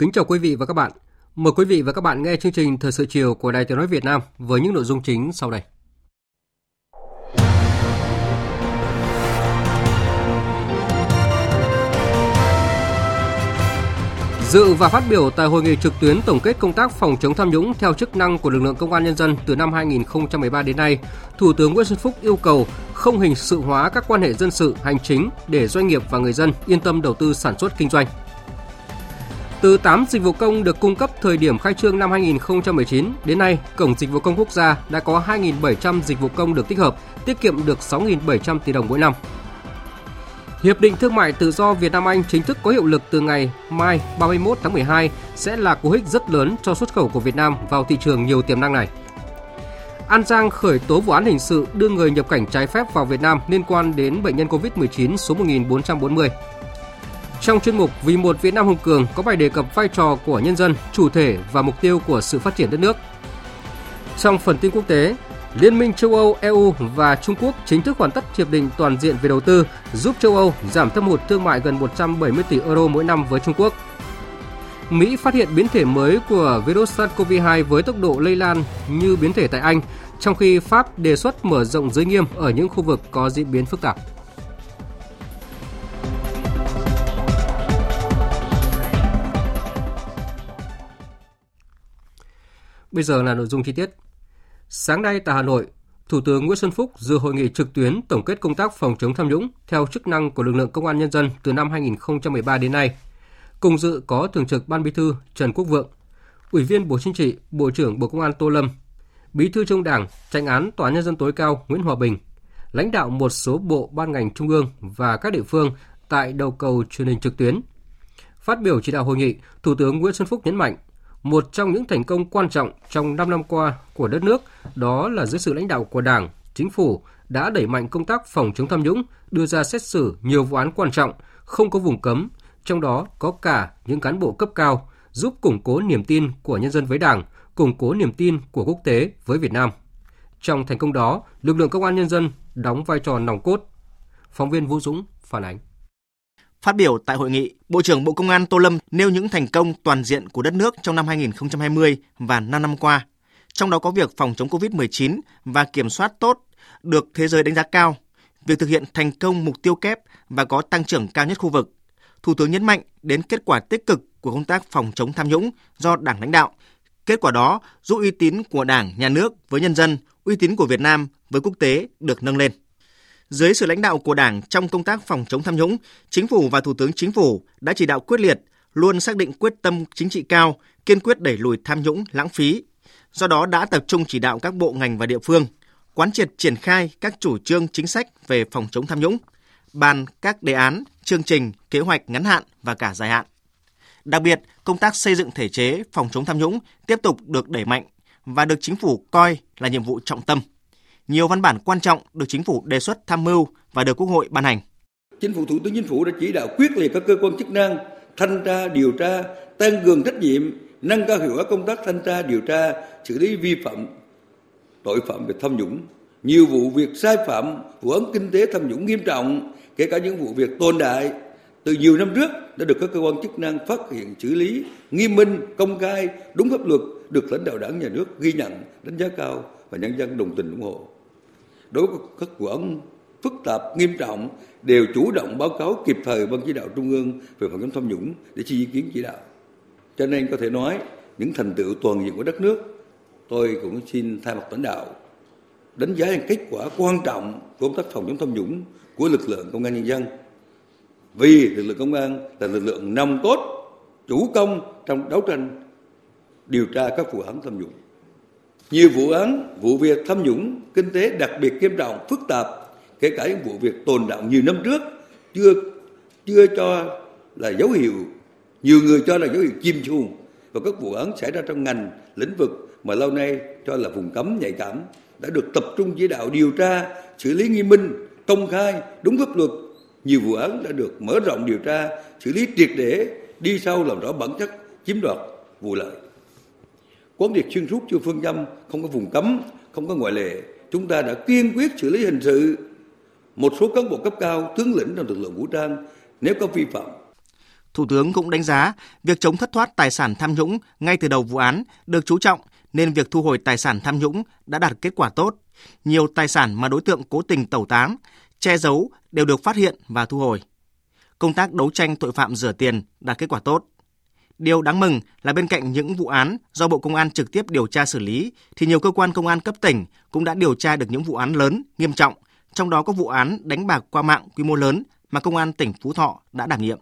Kính chào quý vị và các bạn. Mời quý vị và các bạn nghe chương trình Thời sự chiều của Đài Tiếng nói Việt Nam với những nội dung chính sau đây. Dự và phát biểu tại hội nghị trực tuyến tổng kết công tác phòng chống tham nhũng theo chức năng của lực lượng công an nhân dân từ năm 2013 đến nay, Thủ tướng Nguyễn Xuân Phúc yêu cầu không hình sự hóa các quan hệ dân sự, hành chính để doanh nghiệp và người dân yên tâm đầu tư sản xuất kinh doanh. Từ 8 dịch vụ công được cung cấp thời điểm khai trương năm 2019 đến nay, Cổng Dịch vụ công quốc gia đã có 2.700 dịch vụ công được tích hợp, tiết kiệm được 6.700 tỷ đồng mỗi năm. Hiệp định Thương mại Tự do Việt Nam Anh chính thức có hiệu lực từ ngày mai 31 tháng 12 sẽ là cú hích rất lớn cho xuất khẩu của Việt Nam vào thị trường nhiều tiềm năng này. An Giang khởi tố vụ án hình sự đưa người nhập cảnh trái phép vào Việt Nam liên quan đến bệnh nhân COVID-19 số 1440. Trong chuyên mục Vì một Việt Nam hùng cường có bài đề cập vai trò của nhân dân, chủ thể và mục tiêu của sự phát triển đất nước. Trong phần tin quốc tế, Liên minh châu Âu EU và Trung Quốc chính thức hoàn tất hiệp định toàn diện về đầu tư, giúp châu Âu giảm thâm hụt thương mại gần 170 tỷ euro mỗi năm với Trung Quốc. Mỹ phát hiện biến thể mới của virus SARS-CoV-2 với tốc độ lây lan như biến thể tại Anh, trong khi Pháp đề xuất mở rộng giới nghiêm ở những khu vực có diễn biến phức tạp. Bây giờ là nội dung chi tiết. Sáng nay tại Hà Nội, Thủ tướng Nguyễn Xuân Phúc dự hội nghị trực tuyến tổng kết công tác phòng chống tham nhũng theo chức năng của lực lượng công an nhân dân từ năm 2013 đến nay. Cùng dự có Thường trực Ban Bí thư Trần Quốc Vượng, Ủy viên Bộ Chính trị, Bộ trưởng Bộ Công an Tô Lâm, Bí thư Trung Đảng, Tranh án Tòa nhân dân tối cao Nguyễn Hòa Bình, lãnh đạo một số bộ ban ngành trung ương và các địa phương tại đầu cầu truyền hình trực tuyến. Phát biểu chỉ đạo hội nghị, Thủ tướng Nguyễn Xuân Phúc nhấn mạnh một trong những thành công quan trọng trong 5 năm qua của đất nước đó là dưới sự lãnh đạo của Đảng, Chính phủ đã đẩy mạnh công tác phòng chống tham nhũng, đưa ra xét xử nhiều vụ án quan trọng, không có vùng cấm, trong đó có cả những cán bộ cấp cao, giúp củng cố niềm tin của nhân dân với Đảng, củng cố niềm tin của quốc tế với Việt Nam. Trong thành công đó, lực lượng công an nhân dân đóng vai trò nòng cốt. Phóng viên Vũ Dũng phản ánh. Phát biểu tại hội nghị, Bộ trưởng Bộ Công an Tô Lâm nêu những thành công toàn diện của đất nước trong năm 2020 và 5 năm qua. Trong đó có việc phòng chống COVID-19 và kiểm soát tốt được thế giới đánh giá cao, việc thực hiện thành công mục tiêu kép và có tăng trưởng cao nhất khu vực. Thủ tướng nhấn mạnh đến kết quả tích cực của công tác phòng chống tham nhũng do Đảng lãnh đạo. Kết quả đó giúp uy tín của Đảng, Nhà nước với nhân dân, uy tín của Việt Nam với quốc tế được nâng lên. Dưới sự lãnh đạo của Đảng trong công tác phòng chống tham nhũng, Chính phủ và Thủ tướng Chính phủ đã chỉ đạo quyết liệt, luôn xác định quyết tâm chính trị cao, kiên quyết đẩy lùi tham nhũng, lãng phí. Do đó đã tập trung chỉ đạo các bộ ngành và địa phương quán triệt triển khai các chủ trương chính sách về phòng chống tham nhũng, bàn các đề án, chương trình, kế hoạch ngắn hạn và cả dài hạn. Đặc biệt, công tác xây dựng thể chế phòng chống tham nhũng tiếp tục được đẩy mạnh và được chính phủ coi là nhiệm vụ trọng tâm nhiều văn bản quan trọng được chính phủ đề xuất tham mưu và được Quốc hội ban hành. Chính phủ Thủ tướng Chính phủ đã chỉ đạo quyết liệt các cơ quan chức năng thanh tra, điều tra, tăng cường trách nhiệm, nâng cao hiệu quả công tác thanh tra, điều tra, xử lý vi phạm tội phạm về tham nhũng. Nhiều vụ việc sai phạm, vụ án kinh tế tham nhũng nghiêm trọng, kể cả những vụ việc tồn tại từ nhiều năm trước đã được các cơ quan chức năng phát hiện xử lý nghiêm minh, công khai, đúng pháp luật, được lãnh đạo đảng nhà nước ghi nhận, đánh giá cao và nhân dân đồng tình ủng hộ đối với các vụ án phức tạp nghiêm trọng đều chủ động báo cáo kịp thời ban chỉ đạo trung ương về phòng chống tham nhũng để xin ý kiến chỉ đạo cho nên có thể nói những thành tựu toàn diện của đất nước tôi cũng xin thay mặt lãnh đạo đánh giá những kết quả quan trọng của công tác phòng chống tham nhũng của lực lượng công an nhân dân vì lực lượng công an là lực lượng nòng cốt, chủ công trong đấu tranh điều tra các vụ án tham nhũng. Nhiều vụ án, vụ việc tham nhũng kinh tế đặc biệt nghiêm trọng, phức tạp, kể cả những vụ việc tồn động nhiều năm trước chưa chưa cho là dấu hiệu nhiều người cho là dấu hiệu chim chuồng và các vụ án xảy ra trong ngành lĩnh vực mà lâu nay cho là vùng cấm nhạy cảm đã được tập trung chỉ đạo điều tra xử lý nghiêm minh công khai đúng pháp luật. Nhiều vụ án đã được mở rộng điều tra xử lý triệt để đi sâu làm rõ bản chất chiếm đoạt vụ lợi quán triệt xuyên suốt chưa phương châm không có vùng cấm không có ngoại lệ chúng ta đã kiên quyết xử lý hình sự một số cán bộ cấp cao tướng lĩnh trong lực lượng vũ trang nếu có vi phạm Thủ tướng cũng đánh giá việc chống thất thoát tài sản tham nhũng ngay từ đầu vụ án được chú trọng nên việc thu hồi tài sản tham nhũng đã đạt kết quả tốt. Nhiều tài sản mà đối tượng cố tình tẩu tán, che giấu đều được phát hiện và thu hồi. Công tác đấu tranh tội phạm rửa tiền đạt kết quả tốt. Điều đáng mừng là bên cạnh những vụ án do Bộ Công an trực tiếp điều tra xử lý thì nhiều cơ quan công an cấp tỉnh cũng đã điều tra được những vụ án lớn, nghiêm trọng, trong đó có vụ án đánh bạc qua mạng quy mô lớn mà Công an tỉnh Phú Thọ đã đảm nhiệm.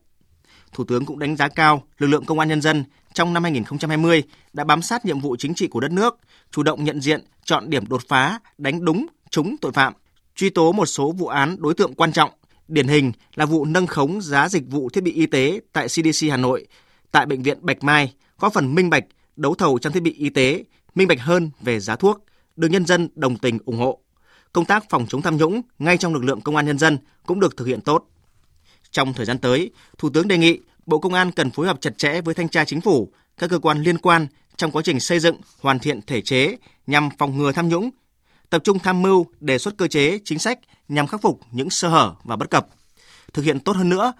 Thủ tướng cũng đánh giá cao lực lượng công an nhân dân trong năm 2020 đã bám sát nhiệm vụ chính trị của đất nước, chủ động nhận diện, chọn điểm đột phá, đánh đúng, trúng tội phạm, truy tố một số vụ án đối tượng quan trọng, điển hình là vụ nâng khống giá dịch vụ thiết bị y tế tại CDC Hà Nội, tại bệnh viện Bạch Mai, có phần minh bạch đấu thầu trang thiết bị y tế, minh bạch hơn về giá thuốc, được nhân dân đồng tình ủng hộ. Công tác phòng chống tham nhũng ngay trong lực lượng công an nhân dân cũng được thực hiện tốt. Trong thời gian tới, Thủ tướng đề nghị Bộ Công an cần phối hợp chặt chẽ với thanh tra chính phủ, các cơ quan liên quan trong quá trình xây dựng, hoàn thiện thể chế nhằm phòng ngừa tham nhũng, tập trung tham mưu đề xuất cơ chế, chính sách nhằm khắc phục những sơ hở và bất cập, thực hiện tốt hơn nữa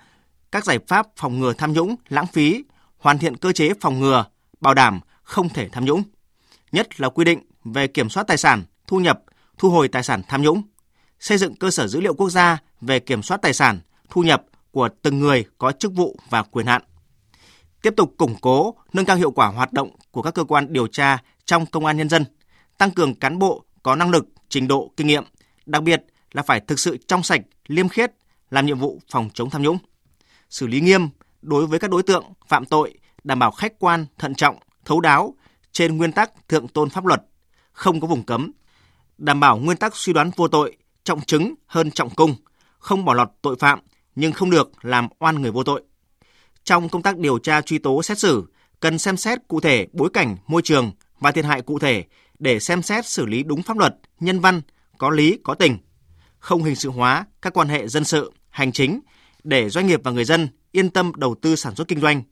các giải pháp phòng ngừa tham nhũng, lãng phí, hoàn thiện cơ chế phòng ngừa, bảo đảm không thể tham nhũng. Nhất là quy định về kiểm soát tài sản, thu nhập, thu hồi tài sản tham nhũng, xây dựng cơ sở dữ liệu quốc gia về kiểm soát tài sản, thu nhập của từng người có chức vụ và quyền hạn. Tiếp tục củng cố, nâng cao hiệu quả hoạt động của các cơ quan điều tra trong công an nhân dân, tăng cường cán bộ có năng lực, trình độ, kinh nghiệm, đặc biệt là phải thực sự trong sạch, liêm khiết, làm nhiệm vụ phòng chống tham nhũng. Xử lý nghiêm đối với các đối tượng phạm tội, đảm bảo khách quan, thận trọng, thấu đáo trên nguyên tắc thượng tôn pháp luật, không có vùng cấm, đảm bảo nguyên tắc suy đoán vô tội, trọng chứng hơn trọng cung, không bỏ lọt tội phạm nhưng không được làm oan người vô tội. Trong công tác điều tra truy tố xét xử, cần xem xét cụ thể bối cảnh, môi trường và thiệt hại cụ thể để xem xét xử lý đúng pháp luật, nhân văn, có lý, có tình. Không hình sự hóa các quan hệ dân sự, hành chính để doanh nghiệp và người dân yên tâm đầu tư sản xuất kinh doanh,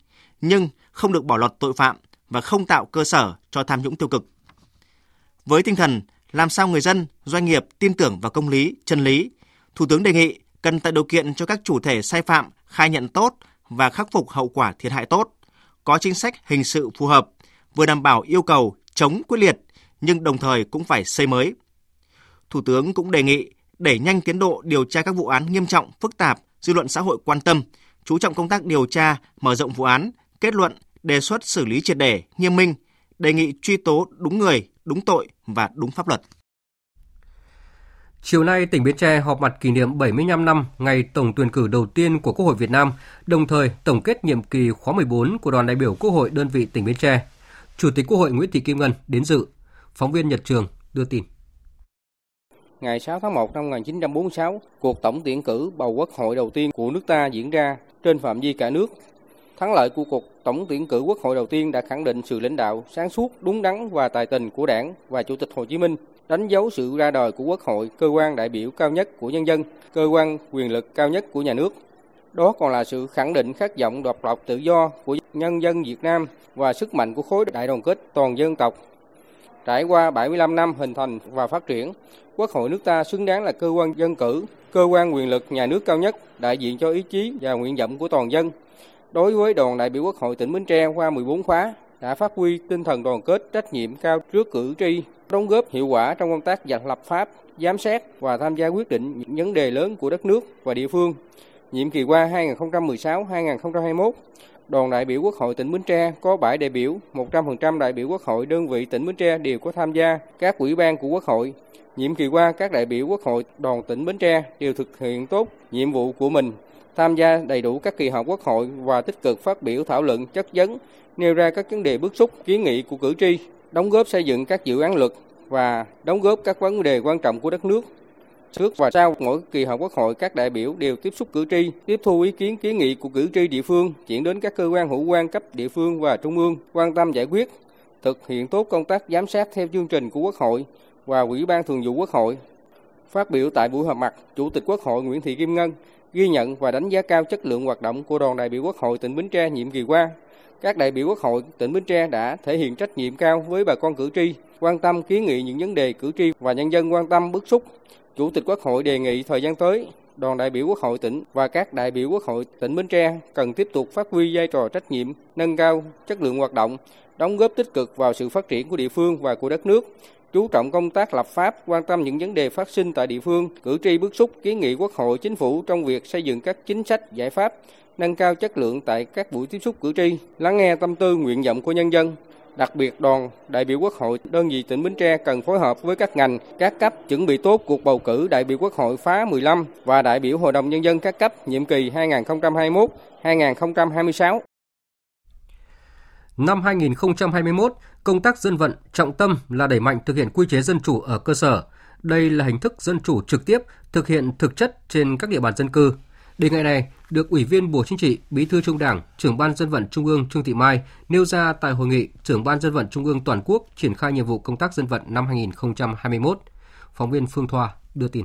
nhưng không được bỏ lọt tội phạm và không tạo cơ sở cho tham nhũng tiêu cực. Với tinh thần làm sao người dân, doanh nghiệp tin tưởng vào công lý, chân lý, Thủ tướng đề nghị cần tạo điều kiện cho các chủ thể sai phạm khai nhận tốt và khắc phục hậu quả thiệt hại tốt, có chính sách hình sự phù hợp, vừa đảm bảo yêu cầu chống quyết liệt nhưng đồng thời cũng phải xây mới. Thủ tướng cũng đề nghị đẩy nhanh tiến độ điều tra các vụ án nghiêm trọng, phức tạp, dư luận xã hội quan tâm, chú trọng công tác điều tra, mở rộng vụ án, kết luận, đề xuất xử lý triệt để, nghiêm minh, đề nghị truy tố đúng người, đúng tội và đúng pháp luật. Chiều nay, tỉnh Bến Tre họp mặt kỷ niệm 75 năm ngày tổng tuyển cử đầu tiên của Quốc hội Việt Nam, đồng thời tổng kết nhiệm kỳ khóa 14 của đoàn đại biểu Quốc hội đơn vị tỉnh Bến Tre. Chủ tịch Quốc hội Nguyễn Thị Kim Ngân đến dự. Phóng viên Nhật Trường đưa tin. Ngày 6 tháng 1 năm 1946, cuộc tổng tuyển cử bầu quốc hội đầu tiên của nước ta diễn ra trên phạm vi cả nước. Thắng lợi của cuộc tổng tuyển cử quốc hội đầu tiên đã khẳng định sự lãnh đạo sáng suốt, đúng đắn và tài tình của Đảng và Chủ tịch Hồ Chí Minh đánh dấu sự ra đời của Quốc hội, cơ quan đại biểu cao nhất của nhân dân, cơ quan quyền lực cao nhất của nhà nước. Đó còn là sự khẳng định khát vọng độc lập tự do của nhân dân Việt Nam và sức mạnh của khối đại đoàn kết toàn dân tộc. Trải qua 75 năm hình thành và phát triển, Quốc hội nước ta xứng đáng là cơ quan dân cử, cơ quan quyền lực nhà nước cao nhất, đại diện cho ý chí và nguyện vọng của toàn dân. Đối với đoàn đại biểu Quốc hội tỉnh Bến Tre qua 14 khóa, đã phát huy tinh thần đoàn kết trách nhiệm cao trước cử tri, đóng góp hiệu quả trong công tác giành lập pháp, giám sát và tham gia quyết định những vấn đề lớn của đất nước và địa phương. Nhiệm kỳ qua 2016-2021, đoàn đại biểu Quốc hội tỉnh Bến Tre có 7 đại biểu, 100% đại biểu Quốc hội đơn vị tỉnh Bến Tre đều có tham gia các ủy ban của Quốc hội. Nhiệm kỳ qua, các đại biểu Quốc hội đoàn tỉnh Bến Tre đều thực hiện tốt nhiệm vụ của mình, tham gia đầy đủ các kỳ họp Quốc hội và tích cực phát biểu thảo luận chất vấn, nêu ra các vấn đề bức xúc, kiến nghị của cử tri, đóng góp xây dựng các dự án luật và đóng góp các vấn đề quan trọng của đất nước. Trước và sau mỗi kỳ họp Quốc hội, các đại biểu đều tiếp xúc cử tri, tiếp thu ý kiến kiến nghị của cử tri địa phương, chuyển đến các cơ quan hữu quan cấp địa phương và trung ương quan tâm giải quyết, thực hiện tốt công tác giám sát theo chương trình của Quốc hội và Ủy ban Thường vụ Quốc hội. Phát biểu tại buổi họp mặt, Chủ tịch Quốc hội Nguyễn Thị Kim Ngân ghi nhận và đánh giá cao chất lượng hoạt động của đoàn đại biểu Quốc hội tỉnh Bến Tre nhiệm kỳ qua. Các đại biểu Quốc hội tỉnh Bến Tre đã thể hiện trách nhiệm cao với bà con cử tri, quan tâm kiến nghị những vấn đề cử tri và nhân dân quan tâm bức xúc. Chủ tịch Quốc hội đề nghị thời gian tới, đoàn đại biểu Quốc hội tỉnh và các đại biểu Quốc hội tỉnh Bến Tre cần tiếp tục phát huy vai trò trách nhiệm, nâng cao chất lượng hoạt động, đóng góp tích cực vào sự phát triển của địa phương và của đất nước, chú trọng công tác lập pháp, quan tâm những vấn đề phát sinh tại địa phương, cử tri bức xúc kiến nghị Quốc hội, Chính phủ trong việc xây dựng các chính sách, giải pháp, nâng cao chất lượng tại các buổi tiếp xúc cử tri, lắng nghe tâm tư nguyện vọng của nhân dân. Đặc biệt đoàn đại biểu Quốc hội đơn vị tỉnh Bến Tre cần phối hợp với các ngành, các cấp chuẩn bị tốt cuộc bầu cử đại biểu Quốc hội khóa 15 và đại biểu Hội đồng nhân dân các cấp nhiệm kỳ 2021-2026. Năm 2021, công tác dân vận trọng tâm là đẩy mạnh thực hiện quy chế dân chủ ở cơ sở. Đây là hình thức dân chủ trực tiếp thực hiện thực chất trên các địa bàn dân cư. Đề nghị này được Ủy viên Bộ Chính trị, Bí thư Trung Đảng, Trưởng ban Dân vận Trung ương Trương Thị Mai nêu ra tại hội nghị Trưởng ban Dân vận Trung ương toàn quốc triển khai nhiệm vụ công tác dân vận năm 2021. Phóng viên Phương Thoa đưa tin.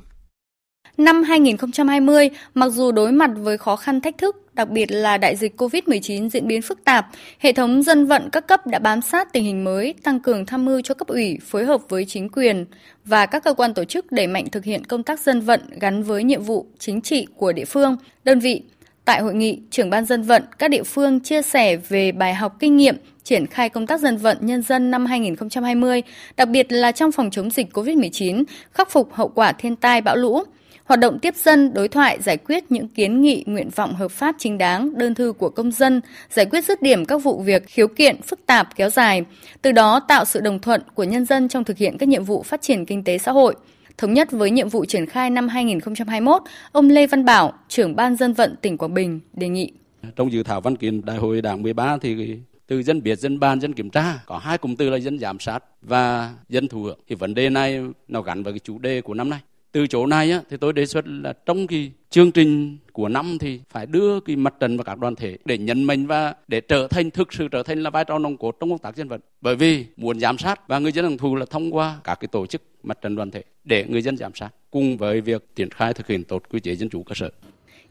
Năm 2020, mặc dù đối mặt với khó khăn thách thức, đặc biệt là đại dịch COVID-19 diễn biến phức tạp, hệ thống dân vận các cấp đã bám sát tình hình mới, tăng cường tham mưu cho cấp ủy, phối hợp với chính quyền và các cơ quan tổ chức đẩy mạnh thực hiện công tác dân vận gắn với nhiệm vụ chính trị của địa phương, đơn vị. Tại hội nghị, trưởng ban dân vận các địa phương chia sẻ về bài học kinh nghiệm triển khai công tác dân vận nhân dân năm 2020, đặc biệt là trong phòng chống dịch COVID-19, khắc phục hậu quả thiên tai bão lũ, hoạt động tiếp dân, đối thoại giải quyết những kiến nghị, nguyện vọng hợp pháp chính đáng, đơn thư của công dân, giải quyết dứt điểm các vụ việc khiếu kiện phức tạp kéo dài, từ đó tạo sự đồng thuận của nhân dân trong thực hiện các nhiệm vụ phát triển kinh tế xã hội. Thống nhất với nhiệm vụ triển khai năm 2021, ông Lê Văn Bảo, trưởng ban dân vận tỉnh Quảng Bình đề nghị. Trong dự thảo văn kiện Đại hội Đảng 13 thì từ dân biết, dân ban, dân kiểm tra, có hai cụm từ là dân giám sát và dân thụ hưởng. Thì vấn đề này nó gắn với cái chủ đề của năm nay từ chỗ này á, thì tôi đề xuất là trong cái chương trình của năm thì phải đưa cái mặt trận và các đoàn thể để nhận mình và để trở thành thực sự trở thành là vai trò nòng cốt trong công tác dân vận. Bởi vì muốn giám sát và người dân hưởng thụ là thông qua các cái tổ chức mặt trận đoàn thể để người dân giám sát cùng với việc triển khai thực hiện tốt quy chế dân chủ cơ sở.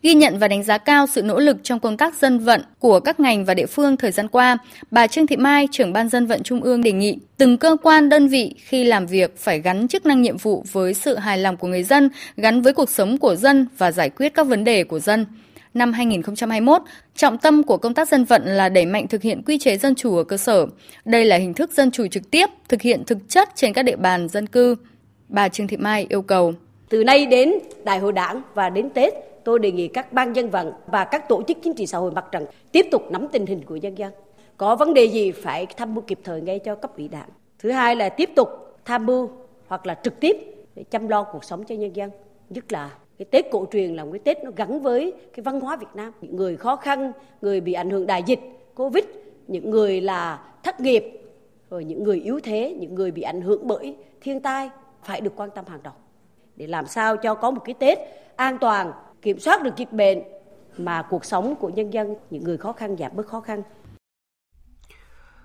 Ghi nhận và đánh giá cao sự nỗ lực trong công tác dân vận của các ngành và địa phương thời gian qua, bà Trương Thị Mai, trưởng ban dân vận Trung ương đề nghị từng cơ quan đơn vị khi làm việc phải gắn chức năng nhiệm vụ với sự hài lòng của người dân, gắn với cuộc sống của dân và giải quyết các vấn đề của dân. Năm 2021, trọng tâm của công tác dân vận là đẩy mạnh thực hiện quy chế dân chủ ở cơ sở. Đây là hình thức dân chủ trực tiếp, thực hiện thực chất trên các địa bàn dân cư. Bà Trương Thị Mai yêu cầu. Từ nay đến Đại hội Đảng và đến Tết, tôi đề nghị các ban dân vận và các tổ chức chính trị xã hội mặt trận tiếp tục nắm tình hình của nhân dân. Có vấn đề gì phải tham mưu kịp thời ngay cho cấp ủy đảng. Thứ hai là tiếp tục tham mưu hoặc là trực tiếp để chăm lo cuộc sống cho nhân dân. Nhất là cái Tết cổ truyền là một cái Tết nó gắn với cái văn hóa Việt Nam. Những người khó khăn, người bị ảnh hưởng đại dịch, Covid, những người là thất nghiệp, rồi những người yếu thế, những người bị ảnh hưởng bởi thiên tai phải được quan tâm hàng đầu để làm sao cho có một cái Tết an toàn, kiểm soát được dịch bệnh mà cuộc sống của nhân dân, những người khó khăn giảm bớt khó khăn.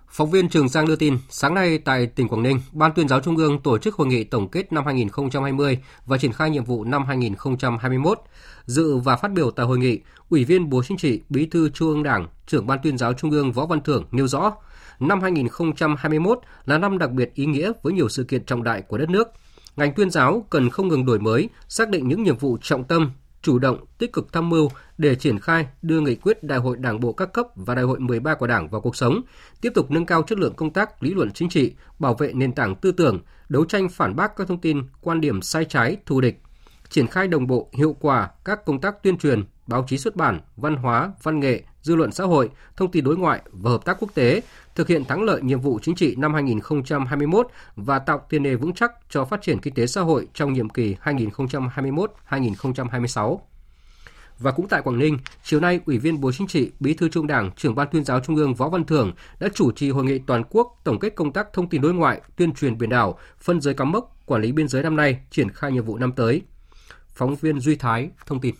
Phóng viên Trường Giang đưa tin, sáng nay tại tỉnh Quảng Ninh, Ban tuyên giáo Trung ương tổ chức hội nghị tổng kết năm 2020 và triển khai nhiệm vụ năm 2021. Dự và phát biểu tại hội nghị, Ủy viên Bộ Chính trị, Bí thư Trung ương Đảng, trưởng Ban tuyên giáo Trung ương Võ Văn Thưởng nêu rõ, năm 2021 là năm đặc biệt ý nghĩa với nhiều sự kiện trọng đại của đất nước. Ngành tuyên giáo cần không ngừng đổi mới, xác định những nhiệm vụ trọng tâm, chủ động, tích cực tham mưu để triển khai đưa nghị quyết Đại hội Đảng bộ các cấp và Đại hội 13 của Đảng vào cuộc sống, tiếp tục nâng cao chất lượng công tác lý luận chính trị, bảo vệ nền tảng tư tưởng, đấu tranh phản bác các thông tin, quan điểm sai trái, thù địch, triển khai đồng bộ hiệu quả các công tác tuyên truyền, báo chí xuất bản, văn hóa, văn nghệ, dư luận xã hội, thông tin đối ngoại và hợp tác quốc tế, thực hiện thắng lợi nhiệm vụ chính trị năm 2021 và tạo tiền đề vững chắc cho phát triển kinh tế xã hội trong nhiệm kỳ 2021-2026. Và cũng tại Quảng Ninh, chiều nay, Ủy viên Bộ Chính trị, Bí thư Trung Đảng, Trưởng ban Tuyên giáo Trung ương Võ Văn Thưởng đã chủ trì hội nghị toàn quốc tổng kết công tác thông tin đối ngoại, tuyên truyền biển đảo, phân giới cắm mốc, quản lý biên giới năm nay, triển khai nhiệm vụ năm tới. Phóng viên Duy Thái thông tin.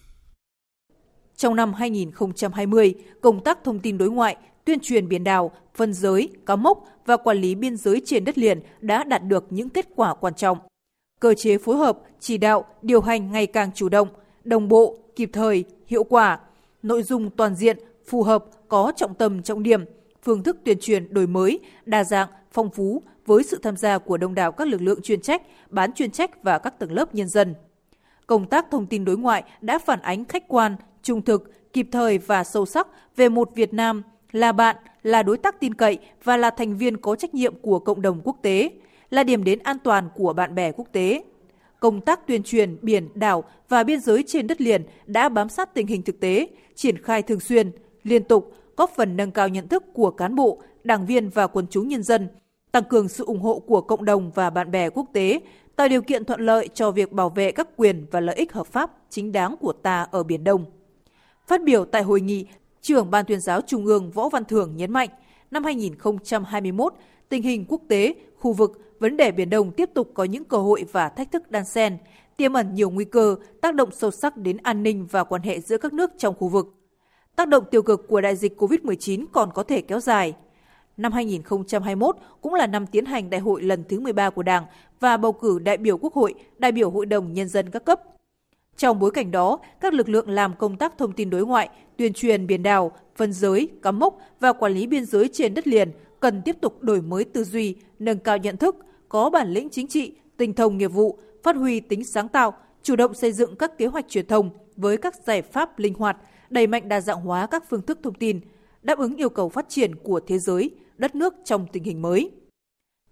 Trong năm 2020, công tác thông tin đối ngoại, tuyên truyền biển đảo, phân giới, cá mốc và quản lý biên giới trên đất liền đã đạt được những kết quả quan trọng. Cơ chế phối hợp, chỉ đạo, điều hành ngày càng chủ động, đồng bộ, kịp thời, hiệu quả, nội dung toàn diện, phù hợp, có trọng tâm trọng điểm, phương thức tuyên truyền đổi mới, đa dạng, phong phú với sự tham gia của đông đảo các lực lượng chuyên trách, bán chuyên trách và các tầng lớp nhân dân. Công tác thông tin đối ngoại đã phản ánh khách quan, trung thực, kịp thời và sâu sắc về một Việt Nam là bạn, là đối tác tin cậy và là thành viên có trách nhiệm của cộng đồng quốc tế, là điểm đến an toàn của bạn bè quốc tế. Công tác tuyên truyền biển, đảo và biên giới trên đất liền đã bám sát tình hình thực tế, triển khai thường xuyên, liên tục, góp phần nâng cao nhận thức của cán bộ, đảng viên và quần chúng nhân dân, tăng cường sự ủng hộ của cộng đồng và bạn bè quốc tế, tạo điều kiện thuận lợi cho việc bảo vệ các quyền và lợi ích hợp pháp chính đáng của ta ở Biển Đông. Phát biểu tại hội nghị, trưởng Ban tuyên giáo Trung ương Võ Văn Thưởng nhấn mạnh, năm 2021, tình hình quốc tế, khu vực, vấn đề Biển Đông tiếp tục có những cơ hội và thách thức đan xen, tiềm ẩn nhiều nguy cơ, tác động sâu sắc đến an ninh và quan hệ giữa các nước trong khu vực. Tác động tiêu cực của đại dịch COVID-19 còn có thể kéo dài. Năm 2021 cũng là năm tiến hành đại hội lần thứ 13 của Đảng và bầu cử đại biểu Quốc hội, đại biểu Hội đồng Nhân dân các cấp. Trong bối cảnh đó, các lực lượng làm công tác thông tin đối ngoại, tuyên truyền biển đảo, phân giới, cắm mốc và quản lý biên giới trên đất liền cần tiếp tục đổi mới tư duy, nâng cao nhận thức, có bản lĩnh chính trị, tinh thông nghiệp vụ, phát huy tính sáng tạo, chủ động xây dựng các kế hoạch truyền thông với các giải pháp linh hoạt, đẩy mạnh đa dạng hóa các phương thức thông tin, đáp ứng yêu cầu phát triển của thế giới, đất nước trong tình hình mới.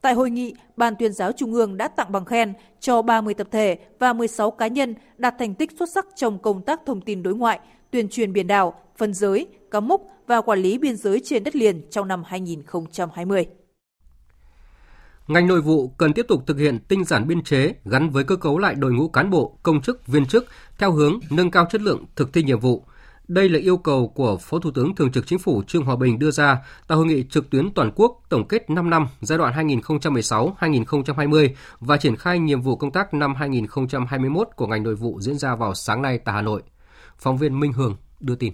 Tại hội nghị, Ban tuyên giáo Trung ương đã tặng bằng khen cho 30 tập thể và 16 cá nhân đạt thành tích xuất sắc trong công tác thông tin đối ngoại, tuyên truyền biển đảo, phân giới, cắm mốc và quản lý biên giới trên đất liền trong năm 2020. Ngành nội vụ cần tiếp tục thực hiện tinh giản biên chế gắn với cơ cấu lại đội ngũ cán bộ, công chức, viên chức theo hướng nâng cao chất lượng thực thi nhiệm vụ, đây là yêu cầu của Phó Thủ tướng Thường trực Chính phủ Trương Hòa Bình đưa ra tại hội nghị trực tuyến toàn quốc tổng kết 5 năm giai đoạn 2016-2020 và triển khai nhiệm vụ công tác năm 2021 của ngành nội vụ diễn ra vào sáng nay tại Hà Nội. Phóng viên Minh Hường đưa tin.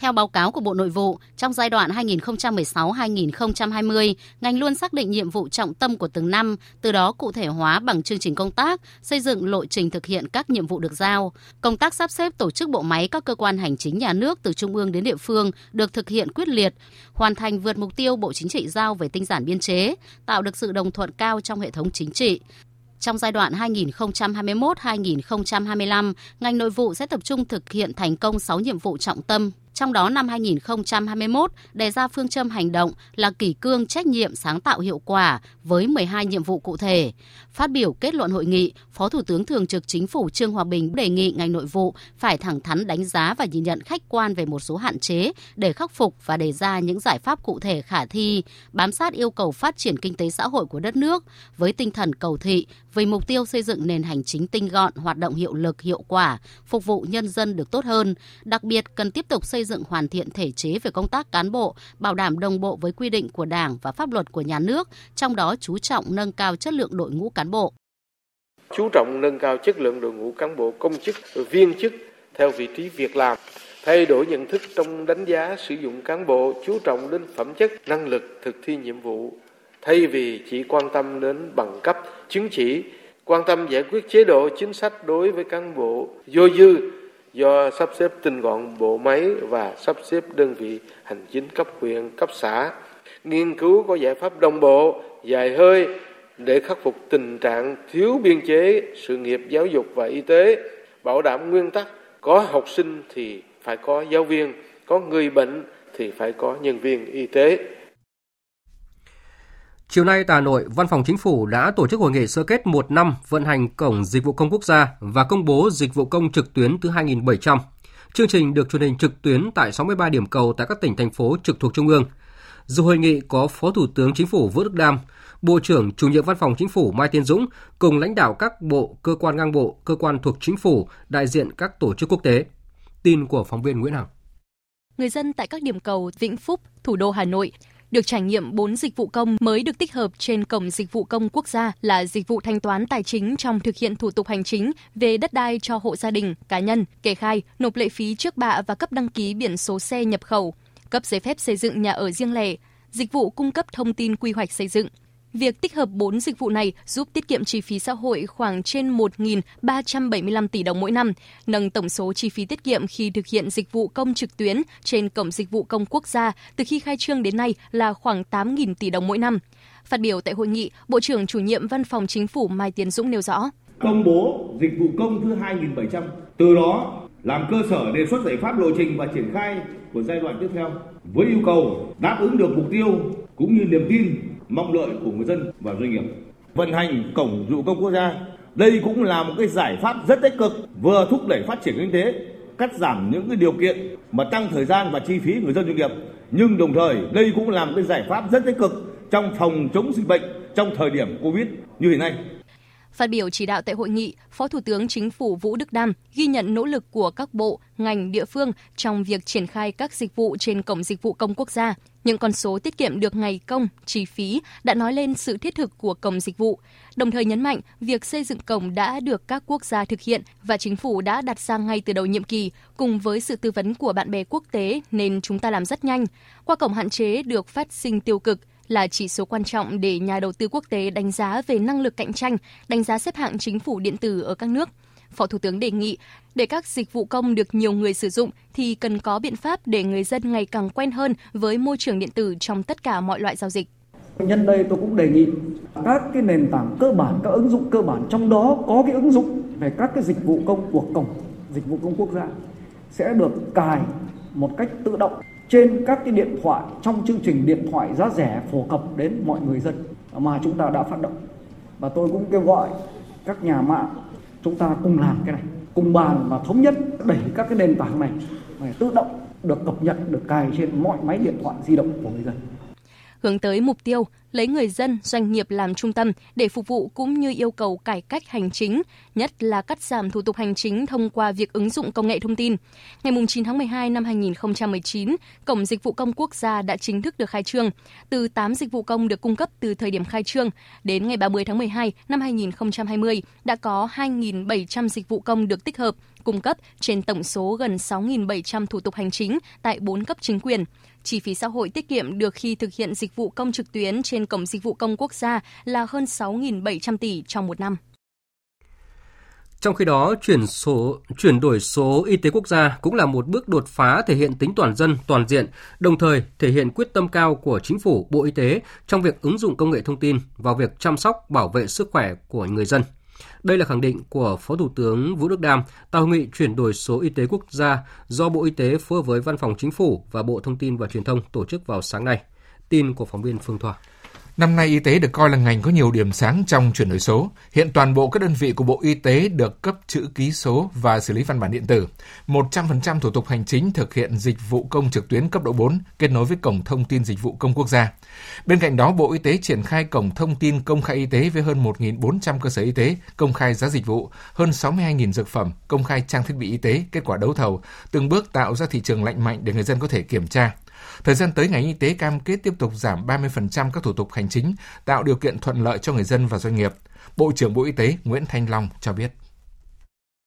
Theo báo cáo của Bộ Nội vụ, trong giai đoạn 2016-2020, ngành luôn xác định nhiệm vụ trọng tâm của từng năm, từ đó cụ thể hóa bằng chương trình công tác, xây dựng lộ trình thực hiện các nhiệm vụ được giao. Công tác sắp xếp tổ chức bộ máy các cơ quan hành chính nhà nước từ trung ương đến địa phương được thực hiện quyết liệt, hoàn thành vượt mục tiêu Bộ Chính trị giao về tinh giản biên chế, tạo được sự đồng thuận cao trong hệ thống chính trị. Trong giai đoạn 2021-2025, ngành nội vụ sẽ tập trung thực hiện thành công 6 nhiệm vụ trọng tâm trong đó, năm 2021 đề ra phương châm hành động là kỷ cương trách nhiệm sáng tạo hiệu quả với 12 nhiệm vụ cụ thể. Phát biểu kết luận hội nghị, Phó Thủ tướng Thường trực Chính phủ Trương Hòa Bình đề nghị ngành nội vụ phải thẳng thắn đánh giá và nhìn nhận khách quan về một số hạn chế để khắc phục và đề ra những giải pháp cụ thể khả thi, bám sát yêu cầu phát triển kinh tế xã hội của đất nước với tinh thần cầu thị, với mục tiêu xây dựng nền hành chính tinh gọn, hoạt động hiệu lực, hiệu quả, phục vụ nhân dân được tốt hơn. Đặc biệt cần tiếp tục xây dựng hoàn thiện thể chế về công tác cán bộ, bảo đảm đồng bộ với quy định của Đảng và pháp luật của nhà nước, trong đó chú trọng nâng cao chất lượng đội ngũ cán bộ. Chú trọng nâng cao chất lượng đội ngũ cán bộ công chức, viên chức theo vị trí việc làm, thay đổi nhận thức trong đánh giá sử dụng cán bộ, chú trọng đến phẩm chất, năng lực thực thi nhiệm vụ, thay vì chỉ quan tâm đến bằng cấp, chứng chỉ, quan tâm giải quyết chế độ chính sách đối với cán bộ vô dư do sắp xếp tinh gọn bộ máy và sắp xếp đơn vị hành chính cấp huyện, cấp xã, nghiên cứu có giải pháp đồng bộ, dài hơi để khắc phục tình trạng thiếu biên chế sự nghiệp giáo dục và y tế, bảo đảm nguyên tắc có học sinh thì phải có giáo viên, có người bệnh thì phải có nhân viên y tế. Chiều nay tại Hà Nội, Văn phòng Chính phủ đã tổ chức hội nghị sơ kết một năm vận hành Cổng Dịch vụ Công Quốc gia và công bố Dịch vụ Công trực tuyến thứ 2700. Chương trình được truyền hình trực tuyến tại 63 điểm cầu tại các tỉnh, thành phố trực thuộc Trung ương dù hội nghị có Phó Thủ tướng Chính phủ Vũ Đức Đam, Bộ trưởng Chủ nhiệm Văn phòng Chính phủ Mai Tiến Dũng cùng lãnh đạo các bộ, cơ quan ngang bộ, cơ quan thuộc Chính phủ, đại diện các tổ chức quốc tế. Tin của phóng viên Nguyễn Hằng. Người dân tại các điểm cầu Vĩnh Phúc, thủ đô Hà Nội được trải nghiệm 4 dịch vụ công mới được tích hợp trên Cổng Dịch vụ Công Quốc gia là dịch vụ thanh toán tài chính trong thực hiện thủ tục hành chính về đất đai cho hộ gia đình, cá nhân, kê khai, nộp lệ phí trước bạ và cấp đăng ký biển số xe nhập khẩu, cấp giấy phép xây dựng nhà ở riêng lẻ, dịch vụ cung cấp thông tin quy hoạch xây dựng. Việc tích hợp 4 dịch vụ này giúp tiết kiệm chi phí xã hội khoảng trên 1.375 tỷ đồng mỗi năm, nâng tổng số chi phí tiết kiệm khi thực hiện dịch vụ công trực tuyến trên Cổng Dịch vụ Công Quốc gia từ khi khai trương đến nay là khoảng 8.000 tỷ đồng mỗi năm. Phát biểu tại hội nghị, Bộ trưởng chủ nhiệm Văn phòng Chính phủ Mai Tiến Dũng nêu rõ. Công bố dịch vụ công thứ 2.700, từ đó làm cơ sở đề xuất giải pháp lộ trình và triển khai của giai đoạn tiếp theo với yêu cầu đáp ứng được mục tiêu cũng như niềm tin mong đợi của người dân và doanh nghiệp. Vận hành cổng dịch vụ công quốc gia, đây cũng là một cái giải pháp rất tích cực vừa thúc đẩy phát triển kinh tế, cắt giảm những cái điều kiện mà tăng thời gian và chi phí người dân doanh nghiệp, nhưng đồng thời đây cũng là một cái giải pháp rất tích cực trong phòng chống dịch bệnh trong thời điểm Covid như hiện nay. Phát biểu chỉ đạo tại hội nghị, Phó Thủ tướng Chính phủ Vũ Đức Đam ghi nhận nỗ lực của các bộ, ngành, địa phương trong việc triển khai các dịch vụ trên Cổng Dịch vụ Công Quốc gia. Những con số tiết kiệm được ngày công, chi phí đã nói lên sự thiết thực của Cổng Dịch vụ, đồng thời nhấn mạnh việc xây dựng cổng đã được các quốc gia thực hiện và chính phủ đã đặt ra ngay từ đầu nhiệm kỳ, cùng với sự tư vấn của bạn bè quốc tế nên chúng ta làm rất nhanh. Qua cổng hạn chế được phát sinh tiêu cực, là chỉ số quan trọng để nhà đầu tư quốc tế đánh giá về năng lực cạnh tranh, đánh giá xếp hạng chính phủ điện tử ở các nước. Phó Thủ tướng đề nghị để các dịch vụ công được nhiều người sử dụng thì cần có biện pháp để người dân ngày càng quen hơn với môi trường điện tử trong tất cả mọi loại giao dịch. Nhân đây tôi cũng đề nghị các cái nền tảng cơ bản, các ứng dụng cơ bản trong đó có cái ứng dụng về các cái dịch vụ công của cổng dịch vụ công quốc gia sẽ được cài một cách tự động trên các cái điện thoại, trong chương trình điện thoại giá rẻ phổ cập đến mọi người dân mà chúng ta đã phát động. Và tôi cũng kêu gọi các nhà mạng chúng ta cùng làm cái này, cùng bàn và thống nhất đẩy các cái nền tảng này để tự động được cập nhật, được cài trên mọi máy điện thoại di động của người dân. Hướng tới mục tiêu lấy người dân, doanh nghiệp làm trung tâm để phục vụ cũng như yêu cầu cải cách hành chính, nhất là cắt giảm thủ tục hành chính thông qua việc ứng dụng công nghệ thông tin. Ngày 9 tháng 12 năm 2019, Cổng Dịch vụ Công Quốc gia đã chính thức được khai trương. Từ 8 dịch vụ công được cung cấp từ thời điểm khai trương đến ngày 30 tháng 12 năm 2020 đã có 2.700 dịch vụ công được tích hợp, cung cấp trên tổng số gần 6.700 thủ tục hành chính tại 4 cấp chính quyền. Chi phí xã hội tiết kiệm được khi thực hiện dịch vụ công trực tuyến trên Cổng Dịch vụ Công Quốc gia là hơn 6.700 tỷ trong một năm. Trong khi đó, chuyển số chuyển đổi số y tế quốc gia cũng là một bước đột phá thể hiện tính toàn dân, toàn diện, đồng thời thể hiện quyết tâm cao của chính phủ, Bộ Y tế trong việc ứng dụng công nghệ thông tin vào việc chăm sóc, bảo vệ sức khỏe của người dân. Đây là khẳng định của Phó Thủ tướng Vũ Đức Đam tại hội nghị chuyển đổi số y tế quốc gia do Bộ Y tế phối hợp với Văn phòng Chính phủ và Bộ Thông tin và Truyền thông tổ chức vào sáng nay. Tin của phóng viên Phương Thoa. Năm nay y tế được coi là ngành có nhiều điểm sáng trong chuyển đổi số. Hiện toàn bộ các đơn vị của Bộ Y tế được cấp chữ ký số và xử lý văn bản điện tử. 100% thủ tục hành chính thực hiện dịch vụ công trực tuyến cấp độ 4 kết nối với cổng thông tin dịch vụ công quốc gia. Bên cạnh đó, Bộ Y tế triển khai cổng thông tin công khai y tế với hơn 1.400 cơ sở y tế, công khai giá dịch vụ, hơn 62.000 dược phẩm, công khai trang thiết bị y tế, kết quả đấu thầu, từng bước tạo ra thị trường lạnh mạnh để người dân có thể kiểm tra. Thời gian tới, ngành y tế cam kết tiếp tục giảm 30% các thủ tục hành chính, tạo điều kiện thuận lợi cho người dân và doanh nghiệp. Bộ trưởng Bộ Y tế Nguyễn Thanh Long cho biết.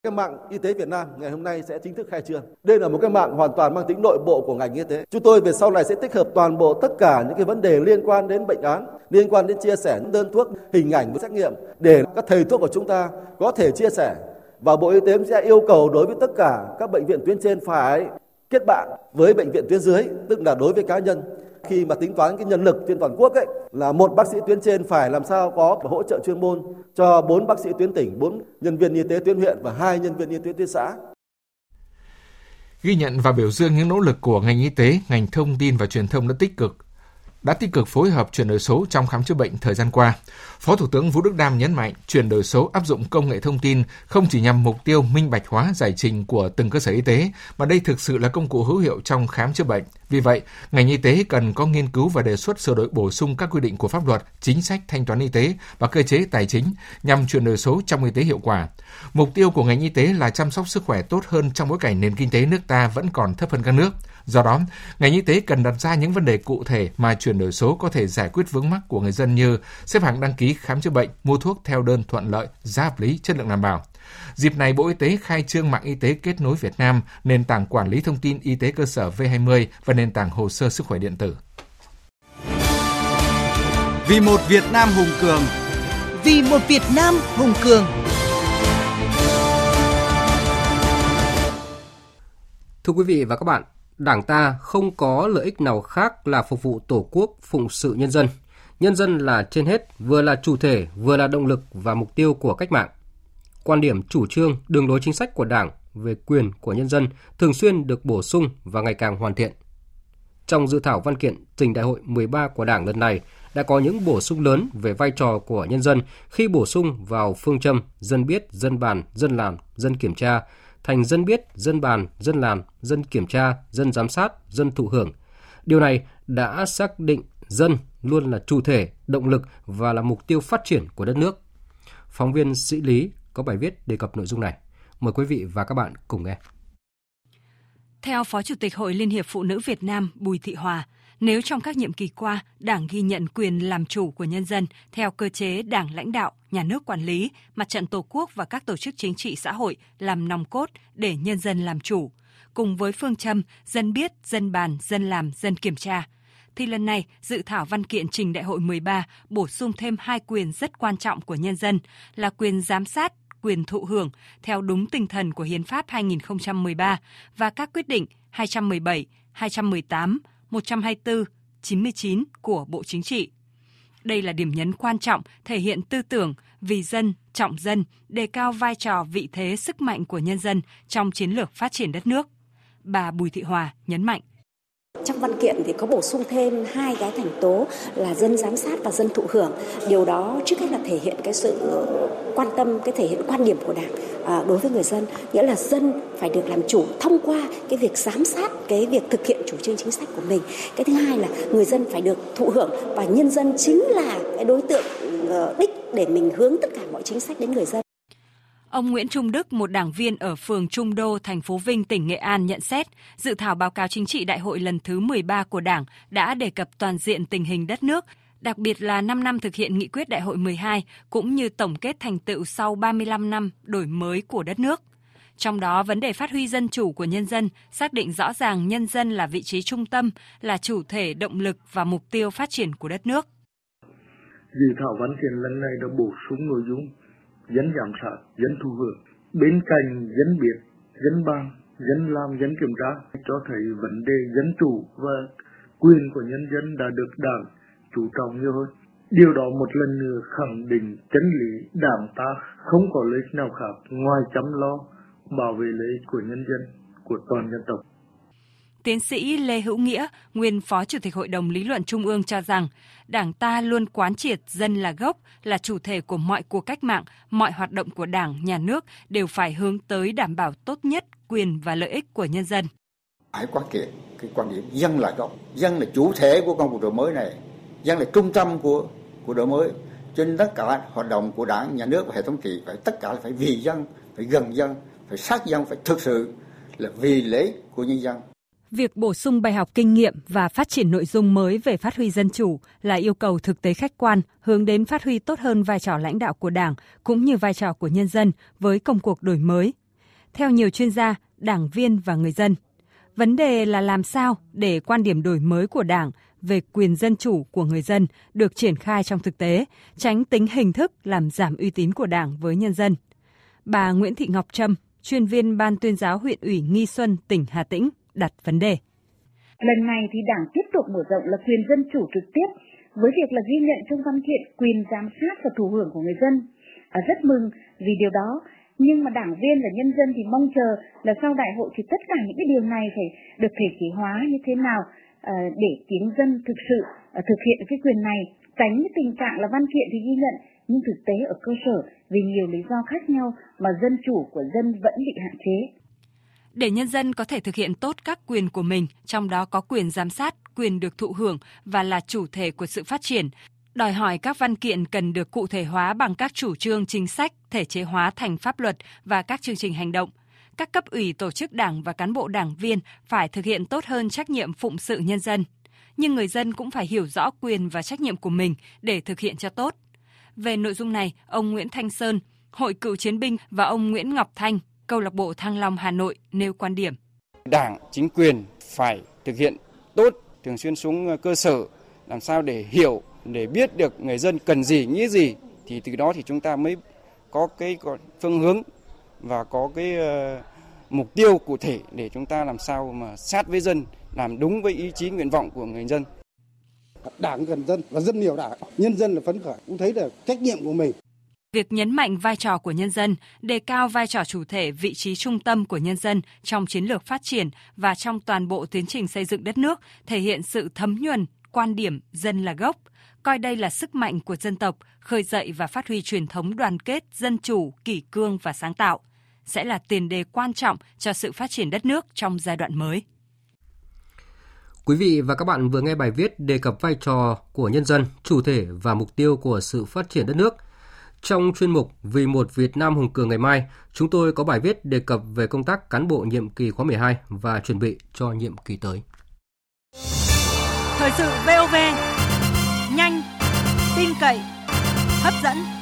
Cái mạng y tế Việt Nam ngày hôm nay sẽ chính thức khai trương. Đây là một cái mạng hoàn toàn mang tính nội bộ của ngành y tế. Chúng tôi về sau này sẽ tích hợp toàn bộ tất cả những cái vấn đề liên quan đến bệnh án, liên quan đến chia sẻ đơn thuốc, hình ảnh và xét nghiệm để các thầy thuốc của chúng ta có thể chia sẻ và Bộ Y tế sẽ yêu cầu đối với tất cả các bệnh viện tuyến trên phải kết bạn với bệnh viện tuyến dưới, tức là đối với cá nhân khi mà tính toán cái nhân lực trên toàn quốc ấy là một bác sĩ tuyến trên phải làm sao có hỗ trợ chuyên môn cho bốn bác sĩ tuyến tỉnh, bốn nhân viên y tế tuyến huyện và hai nhân viên y tế tuyến xã. Ghi nhận và biểu dương những nỗ lực của ngành y tế, ngành thông tin và truyền thông đã tích cực đã tích cực phối hợp chuyển đổi số trong khám chữa bệnh thời gian qua. Phó Thủ tướng Vũ Đức Đam nhấn mạnh chuyển đổi số áp dụng công nghệ thông tin không chỉ nhằm mục tiêu minh bạch hóa giải trình của từng cơ sở y tế, mà đây thực sự là công cụ hữu hiệu trong khám chữa bệnh. Vì vậy, ngành y tế cần có nghiên cứu và đề xuất sửa đổi bổ sung các quy định của pháp luật, chính sách thanh toán y tế và cơ chế tài chính nhằm chuyển đổi số trong y tế hiệu quả. Mục tiêu của ngành y tế là chăm sóc sức khỏe tốt hơn trong bối cảnh nền kinh tế nước ta vẫn còn thấp hơn các nước. Do đó, ngành y tế cần đặt ra những vấn đề cụ thể mà chuyển đổi số có thể giải quyết vướng mắc của người dân như xếp hạng đăng ký khám chữa bệnh, mua thuốc theo đơn thuận lợi, giá hợp lý, chất lượng đảm bảo. Dịp này, Bộ Y tế khai trương mạng y tế kết nối Việt Nam, nền tảng quản lý thông tin y tế cơ sở V20 và nền tảng hồ sơ sức khỏe điện tử. Vì một Việt Nam hùng cường, vì một Việt Nam hùng cường. Thưa quý vị và các bạn, Đảng ta không có lợi ích nào khác là phục vụ Tổ quốc, phụng sự nhân dân. Nhân dân là trên hết, vừa là chủ thể, vừa là động lực và mục tiêu của cách mạng. Quan điểm chủ trương, đường lối chính sách của Đảng về quyền của nhân dân thường xuyên được bổ sung và ngày càng hoàn thiện. Trong dự thảo văn kiện trình đại hội 13 của Đảng lần này đã có những bổ sung lớn về vai trò của nhân dân khi bổ sung vào phương châm dân biết, dân bàn, dân làm, dân kiểm tra, thành dân biết, dân bàn, dân làm, dân kiểm tra, dân giám sát, dân thụ hưởng. Điều này đã xác định dân luôn là chủ thể, động lực và là mục tiêu phát triển của đất nước. Phóng viên Sĩ Lý có bài viết đề cập nội dung này. Mời quý vị và các bạn cùng nghe. Theo Phó Chủ tịch Hội Liên hiệp Phụ nữ Việt Nam Bùi Thị Hòa, nếu trong các nhiệm kỳ qua, Đảng ghi nhận quyền làm chủ của nhân dân theo cơ chế Đảng lãnh đạo, nhà nước quản lý, mặt trận Tổ quốc và các tổ chức chính trị xã hội làm nòng cốt để nhân dân làm chủ, cùng với phương châm dân biết, dân bàn, dân làm, dân kiểm tra, thì lần này dự thảo văn kiện trình đại hội 13 bổ sung thêm hai quyền rất quan trọng của nhân dân là quyền giám sát, quyền thụ hưởng theo đúng tinh thần của Hiến pháp 2013 và các quyết định 217, 218, 124, 99 của Bộ Chính trị. Đây là điểm nhấn quan trọng thể hiện tư tưởng vì dân, trọng dân, đề cao vai trò vị thế sức mạnh của nhân dân trong chiến lược phát triển đất nước. Bà Bùi Thị Hòa nhấn mạnh. Trong văn kiện thì có bổ sung thêm hai cái thành tố là dân giám sát và dân thụ hưởng. Điều đó trước hết là thể hiện cái sự quan tâm, cái thể hiện quan điểm của Đảng à, đối với người dân, nghĩa là dân phải được làm chủ thông qua cái việc giám sát, cái việc thực hiện chủ trương chính sách của mình. Cái thứ hai là người dân phải được thụ hưởng và nhân dân chính là cái đối tượng ờ, đích để mình hướng tất cả mọi chính sách đến người dân. Ông Nguyễn Trung Đức, một đảng viên ở phường Trung Đô, thành phố Vinh, tỉnh Nghệ An nhận xét, dự thảo báo cáo chính trị đại hội lần thứ 13 của Đảng đã đề cập toàn diện tình hình đất nước, đặc biệt là 5 năm thực hiện nghị quyết đại hội 12 cũng như tổng kết thành tựu sau 35 năm đổi mới của đất nước. Trong đó, vấn đề phát huy dân chủ của nhân dân, xác định rõ ràng nhân dân là vị trí trung tâm, là chủ thể động lực và mục tiêu phát triển của đất nước. Dự thảo văn kiện lần này đã bổ sung nội dung dân giám sát, dân thu hưởng. Bên cạnh dân biết, dân ban, dân làm, dân kiểm tra cho thấy vấn đề dân chủ và quyền của nhân dân đã được đảng chú trọng nhiều hơn. Điều đó một lần nữa khẳng định chân lý đảng ta không có lợi ích nào khác ngoài chăm lo bảo vệ lợi ích của nhân dân, của toàn dân tộc. Tiến sĩ Lê Hữu Nghĩa, nguyên Phó Chủ tịch Hội đồng Lý luận Trung ương cho rằng, Đảng ta luôn quán triệt dân là gốc, là chủ thể của mọi cuộc cách mạng, mọi hoạt động của Đảng, nhà nước đều phải hướng tới đảm bảo tốt nhất quyền và lợi ích của nhân dân. Ai quán triệt cái quan điểm dân là gốc, dân là chủ thể của công cuộc đổi mới này, dân là trung tâm của của đổi mới. Cho nên tất cả hoạt động của Đảng, nhà nước và hệ thống trị phải tất cả là phải vì dân, phải gần dân, phải sát dân, phải thực sự là vì lễ của nhân dân Việc bổ sung bài học kinh nghiệm và phát triển nội dung mới về phát huy dân chủ là yêu cầu thực tế khách quan hướng đến phát huy tốt hơn vai trò lãnh đạo của Đảng cũng như vai trò của nhân dân với công cuộc đổi mới. Theo nhiều chuyên gia, đảng viên và người dân, vấn đề là làm sao để quan điểm đổi mới của Đảng về quyền dân chủ của người dân được triển khai trong thực tế, tránh tính hình thức làm giảm uy tín của Đảng với nhân dân. Bà Nguyễn Thị Ngọc Trâm, chuyên viên Ban tuyên giáo huyện ủy Nghi Xuân, tỉnh Hà Tĩnh, đặt vấn đề. Lần này thì Đảng tiếp tục mở rộng là quyền dân chủ trực tiếp với việc là ghi nhận trong văn kiện quyền giám sát và thụ hưởng của người dân. À, rất mừng vì điều đó, nhưng mà đảng viên và nhân dân thì mong chờ là sau đại hội thì tất cả những cái điều này phải được thể chế hóa như thế nào à, để tiếng dân thực sự à, thực hiện cái quyền này tránh cái tình trạng là văn kiện thì ghi nhận nhưng thực tế ở cơ sở vì nhiều lý do khác nhau mà dân chủ của dân vẫn bị hạn chế. Để nhân dân có thể thực hiện tốt các quyền của mình, trong đó có quyền giám sát, quyền được thụ hưởng và là chủ thể của sự phát triển, đòi hỏi các văn kiện cần được cụ thể hóa bằng các chủ trương chính sách, thể chế hóa thành pháp luật và các chương trình hành động. Các cấp ủy tổ chức đảng và cán bộ đảng viên phải thực hiện tốt hơn trách nhiệm phụng sự nhân dân. Nhưng người dân cũng phải hiểu rõ quyền và trách nhiệm của mình để thực hiện cho tốt. Về nội dung này, ông Nguyễn Thanh Sơn, Hội cựu chiến binh và ông Nguyễn Ngọc Thanh, câu lạc bộ Thăng Long Hà Nội nêu quan điểm. Đảng, chính quyền phải thực hiện tốt, thường xuyên xuống cơ sở, làm sao để hiểu, để biết được người dân cần gì, nghĩ gì, thì từ đó thì chúng ta mới có cái phương hướng và có cái uh, mục tiêu cụ thể để chúng ta làm sao mà sát với dân, làm đúng với ý chí nguyện vọng của người dân. Đảng gần dân và dân nhiều đảng, nhân dân là phấn khởi, cũng thấy được trách nhiệm của mình. Việc nhấn mạnh vai trò của nhân dân, đề cao vai trò chủ thể, vị trí trung tâm của nhân dân trong chiến lược phát triển và trong toàn bộ tiến trình xây dựng đất nước thể hiện sự thấm nhuần quan điểm dân là gốc, coi đây là sức mạnh của dân tộc, khơi dậy và phát huy truyền thống đoàn kết, dân chủ, kỷ cương và sáng tạo sẽ là tiền đề quan trọng cho sự phát triển đất nước trong giai đoạn mới. Quý vị và các bạn vừa nghe bài viết đề cập vai trò của nhân dân, chủ thể và mục tiêu của sự phát triển đất nước. Trong chuyên mục Vì một Việt Nam hùng cường ngày mai, chúng tôi có bài viết đề cập về công tác cán bộ nhiệm kỳ khóa 12 và chuẩn bị cho nhiệm kỳ tới. Thời sự VOV, nhanh, tin cậy, hấp dẫn.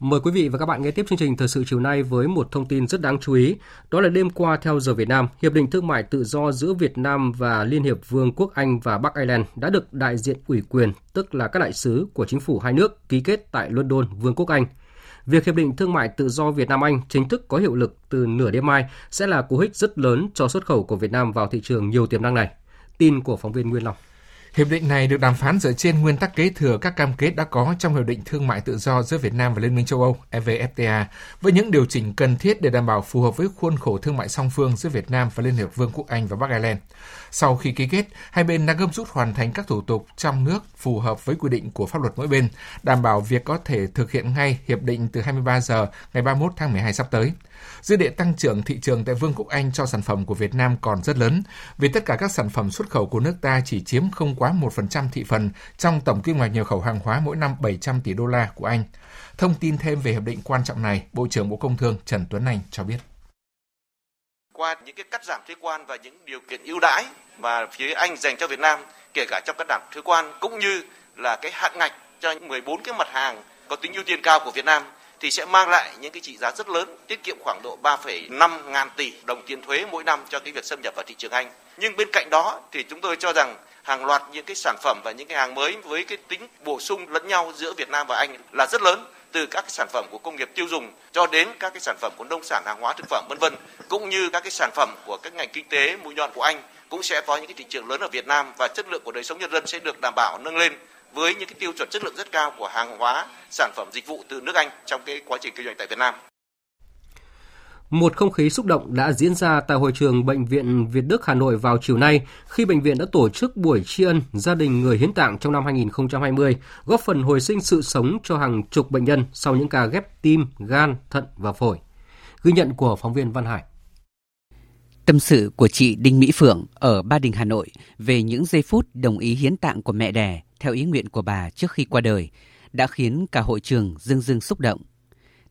Mời quý vị và các bạn nghe tiếp chương trình Thời sự chiều nay với một thông tin rất đáng chú ý. Đó là đêm qua theo giờ Việt Nam, Hiệp định Thương mại Tự do giữa Việt Nam và Liên hiệp Vương quốc Anh và Bắc Ireland đã được đại diện ủy quyền, tức là các đại sứ của chính phủ hai nước ký kết tại London, Vương quốc Anh. Việc Hiệp định Thương mại Tự do Việt Nam-Anh chính thức có hiệu lực từ nửa đêm mai sẽ là cú hích rất lớn cho xuất khẩu của Việt Nam vào thị trường nhiều tiềm năng này. Tin của phóng viên Nguyên Long. Hiệp định này được đàm phán dựa trên nguyên tắc kế thừa các cam kết đã có trong Hiệp định Thương mại Tự do giữa Việt Nam và Liên minh châu Âu EVFTA, với những điều chỉnh cần thiết để đảm bảo phù hợp với khuôn khổ thương mại song phương giữa Việt Nam và Liên hiệp Vương quốc Anh và Bắc Ireland. Sau khi ký kết, hai bên đã gấp rút hoàn thành các thủ tục trong nước phù hợp với quy định của pháp luật mỗi bên, đảm bảo việc có thể thực hiện ngay hiệp định từ 23 giờ ngày 31 tháng 12 sắp tới. Dư địa tăng trưởng thị trường tại Vương quốc Anh cho sản phẩm của Việt Nam còn rất lớn, vì tất cả các sản phẩm xuất khẩu của nước ta chỉ chiếm không quá 1% thị phần trong tổng kim ngạch nhập khẩu hàng hóa mỗi năm 700 tỷ đô la của Anh. Thông tin thêm về hiệp định quan trọng này, Bộ trưởng Bộ Công Thương Trần Tuấn Anh cho biết qua những cái cắt giảm thuế quan và những điều kiện ưu đãi mà phía Anh dành cho Việt Nam, kể cả trong cắt giảm thuế quan cũng như là cái hạn ngạch cho 14 cái mặt hàng có tính ưu tiên cao của Việt Nam thì sẽ mang lại những cái trị giá rất lớn, tiết kiệm khoảng độ 3,5 ngàn tỷ đồng tiền thuế mỗi năm cho cái việc xâm nhập vào thị trường Anh. Nhưng bên cạnh đó thì chúng tôi cho rằng hàng loạt những cái sản phẩm và những cái hàng mới với cái tính bổ sung lẫn nhau giữa Việt Nam và Anh là rất lớn từ các cái sản phẩm của công nghiệp tiêu dùng cho đến các cái sản phẩm của nông sản hàng hóa thực phẩm vân vân cũng như các cái sản phẩm của các ngành kinh tế mũi nhọn của Anh cũng sẽ có những cái thị trường lớn ở Việt Nam và chất lượng của đời sống nhân dân sẽ được đảm bảo nâng lên với những cái tiêu chuẩn chất lượng rất cao của hàng hóa, sản phẩm dịch vụ từ nước Anh trong cái quá trình kinh doanh tại Việt Nam. Một không khí xúc động đã diễn ra tại hội trường Bệnh viện Việt Đức Hà Nội vào chiều nay khi bệnh viện đã tổ chức buổi tri ân gia đình người hiến tạng trong năm 2020, góp phần hồi sinh sự sống cho hàng chục bệnh nhân sau những ca ghép tim, gan, thận và phổi. Ghi nhận của phóng viên Văn Hải. Tâm sự của chị Đinh Mỹ Phượng ở Ba Đình, Hà Nội về những giây phút đồng ý hiến tạng của mẹ đẻ theo ý nguyện của bà trước khi qua đời đã khiến cả hội trường dưng dưng xúc động.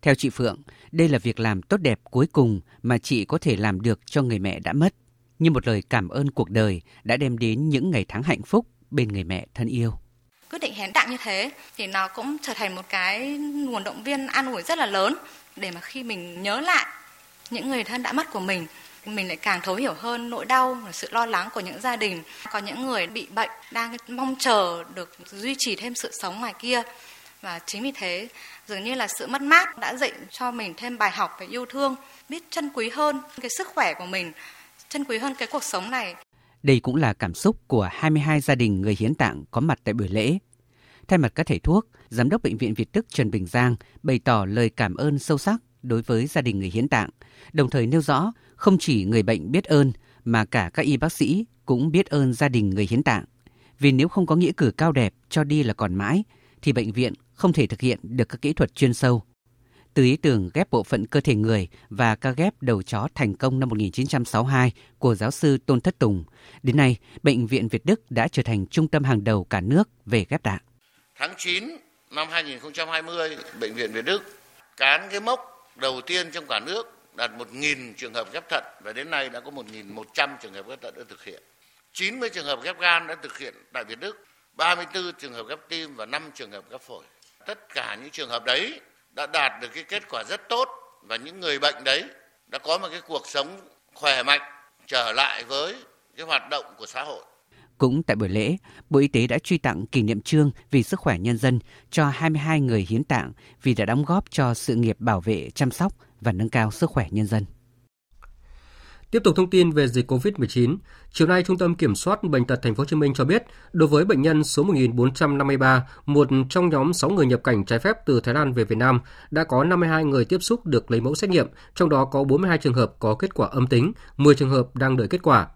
Theo chị Phượng, đây là việc làm tốt đẹp cuối cùng mà chị có thể làm được cho người mẹ đã mất, như một lời cảm ơn cuộc đời đã đem đến những ngày tháng hạnh phúc bên người mẹ thân yêu. Quyết định hiến tạng như thế thì nó cũng trở thành một cái nguồn động viên an ủi rất là lớn để mà khi mình nhớ lại những người thân đã mất của mình mình lại càng thấu hiểu hơn nỗi đau và sự lo lắng của những gia đình. Có những người bị bệnh đang mong chờ được duy trì thêm sự sống ngoài kia và chính vì thế dường như là sự mất mát đã dạy cho mình thêm bài học về yêu thương biết trân quý hơn cái sức khỏe của mình trân quý hơn cái cuộc sống này đây cũng là cảm xúc của 22 gia đình người hiến tạng có mặt tại buổi lễ. Thay mặt các thầy thuốc, Giám đốc Bệnh viện Việt Đức Trần Bình Giang bày tỏ lời cảm ơn sâu sắc đối với gia đình người hiến tạng, đồng thời nêu rõ không chỉ người bệnh biết ơn mà cả các y bác sĩ cũng biết ơn gia đình người hiến tạng. Vì nếu không có nghĩa cử cao đẹp cho đi là còn mãi, thì bệnh viện không thể thực hiện được các kỹ thuật chuyên sâu. Từ ý tưởng ghép bộ phận cơ thể người và ca ghép đầu chó thành công năm 1962 của giáo sư Tôn Thất Tùng, đến nay Bệnh viện Việt Đức đã trở thành trung tâm hàng đầu cả nước về ghép tạng. Tháng 9 năm 2020, Bệnh viện Việt Đức cán cái mốc đầu tiên trong cả nước đạt 1.000 trường hợp ghép thận và đến nay đã có 1.100 trường hợp ghép thận đã thực hiện. 90 trường hợp ghép gan đã thực hiện tại Việt Đức, 34 trường hợp ghép tim và 5 trường hợp ghép phổi. Tất cả những trường hợp đấy đã đạt được cái kết quả rất tốt và những người bệnh đấy đã có một cái cuộc sống khỏe mạnh trở lại với cái hoạt động của xã hội. Cũng tại buổi lễ, Bộ Y tế đã truy tặng kỷ niệm trương vì sức khỏe nhân dân cho 22 người hiến tạng vì đã đóng góp cho sự nghiệp bảo vệ, chăm sóc và nâng cao sức khỏe nhân dân. Tiếp tục thông tin về dịch COVID-19, chiều nay Trung tâm Kiểm soát bệnh tật Thành phố Hồ Chí Minh cho biết, đối với bệnh nhân số 1453, một trong nhóm 6 người nhập cảnh trái phép từ Thái Lan về Việt Nam, đã có 52 người tiếp xúc được lấy mẫu xét nghiệm, trong đó có 42 trường hợp có kết quả âm tính, 10 trường hợp đang đợi kết quả.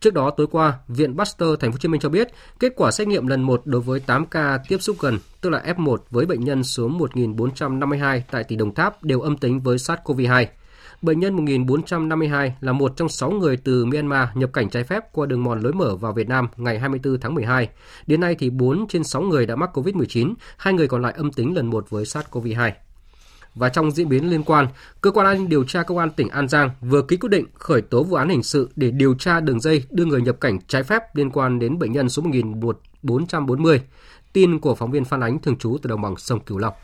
Trước đó tối qua, Viện Pasteur Thành phố Hồ Chí Minh cho biết, kết quả xét nghiệm lần 1 đối với 8 ca tiếp xúc gần, tức là F1 với bệnh nhân số 1452 tại tỉnh Đồng Tháp đều âm tính với SARS-CoV-2. Bệnh nhân 1452 là một trong 6 người từ Myanmar nhập cảnh trái phép qua đường mòn lối mở vào Việt Nam ngày 24 tháng 12. Đến nay thì 4 trên 6 người đã mắc COVID-19, hai người còn lại âm tính lần một với SARS-CoV-2. Và trong diễn biến liên quan, cơ quan an ninh điều tra công an tỉnh An Giang vừa ký quyết định khởi tố vụ án hình sự để điều tra đường dây đưa người nhập cảnh trái phép liên quan đến bệnh nhân số 1440. Tin của phóng viên Phan Ánh thường trú từ đồng bằng sông Cửu Long.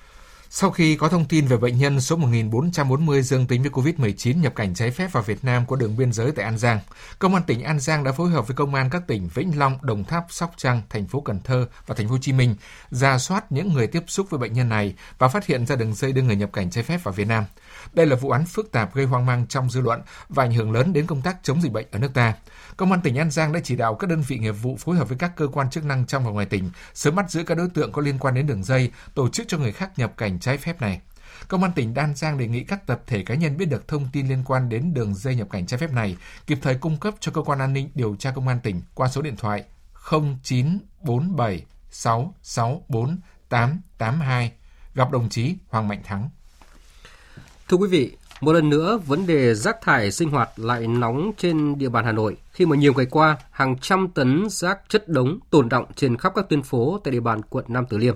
Sau khi có thông tin về bệnh nhân số 1440 dương tính với COVID-19 nhập cảnh trái phép vào Việt Nam qua đường biên giới tại An Giang, Công an tỉnh An Giang đã phối hợp với công an các tỉnh Vĩnh Long, Đồng Tháp, Sóc Trăng, thành phố Cần Thơ và thành phố Hồ Chí Minh ra soát những người tiếp xúc với bệnh nhân này và phát hiện ra đường dây đưa người nhập cảnh trái phép vào Việt Nam. Đây là vụ án phức tạp gây hoang mang trong dư luận và ảnh hưởng lớn đến công tác chống dịch bệnh ở nước ta. Công an tỉnh An Giang đã chỉ đạo các đơn vị nghiệp vụ phối hợp với các cơ quan chức năng trong và ngoài tỉnh sớm bắt giữ các đối tượng có liên quan đến đường dây tổ chức cho người khác nhập cảnh trái phép này. Công an tỉnh An Giang đề nghị các tập thể cá nhân biết được thông tin liên quan đến đường dây nhập cảnh trái phép này, kịp thời cung cấp cho cơ quan an ninh điều tra công an tỉnh qua số điện thoại 0947 664 882 gặp đồng chí Hoàng Mạnh Thắng. Thưa quý vị, một lần nữa, vấn đề rác thải sinh hoạt lại nóng trên địa bàn Hà Nội khi mà nhiều ngày qua, hàng trăm tấn rác chất đống tồn động trên khắp các tuyến phố tại địa bàn quận Nam Từ Liêm.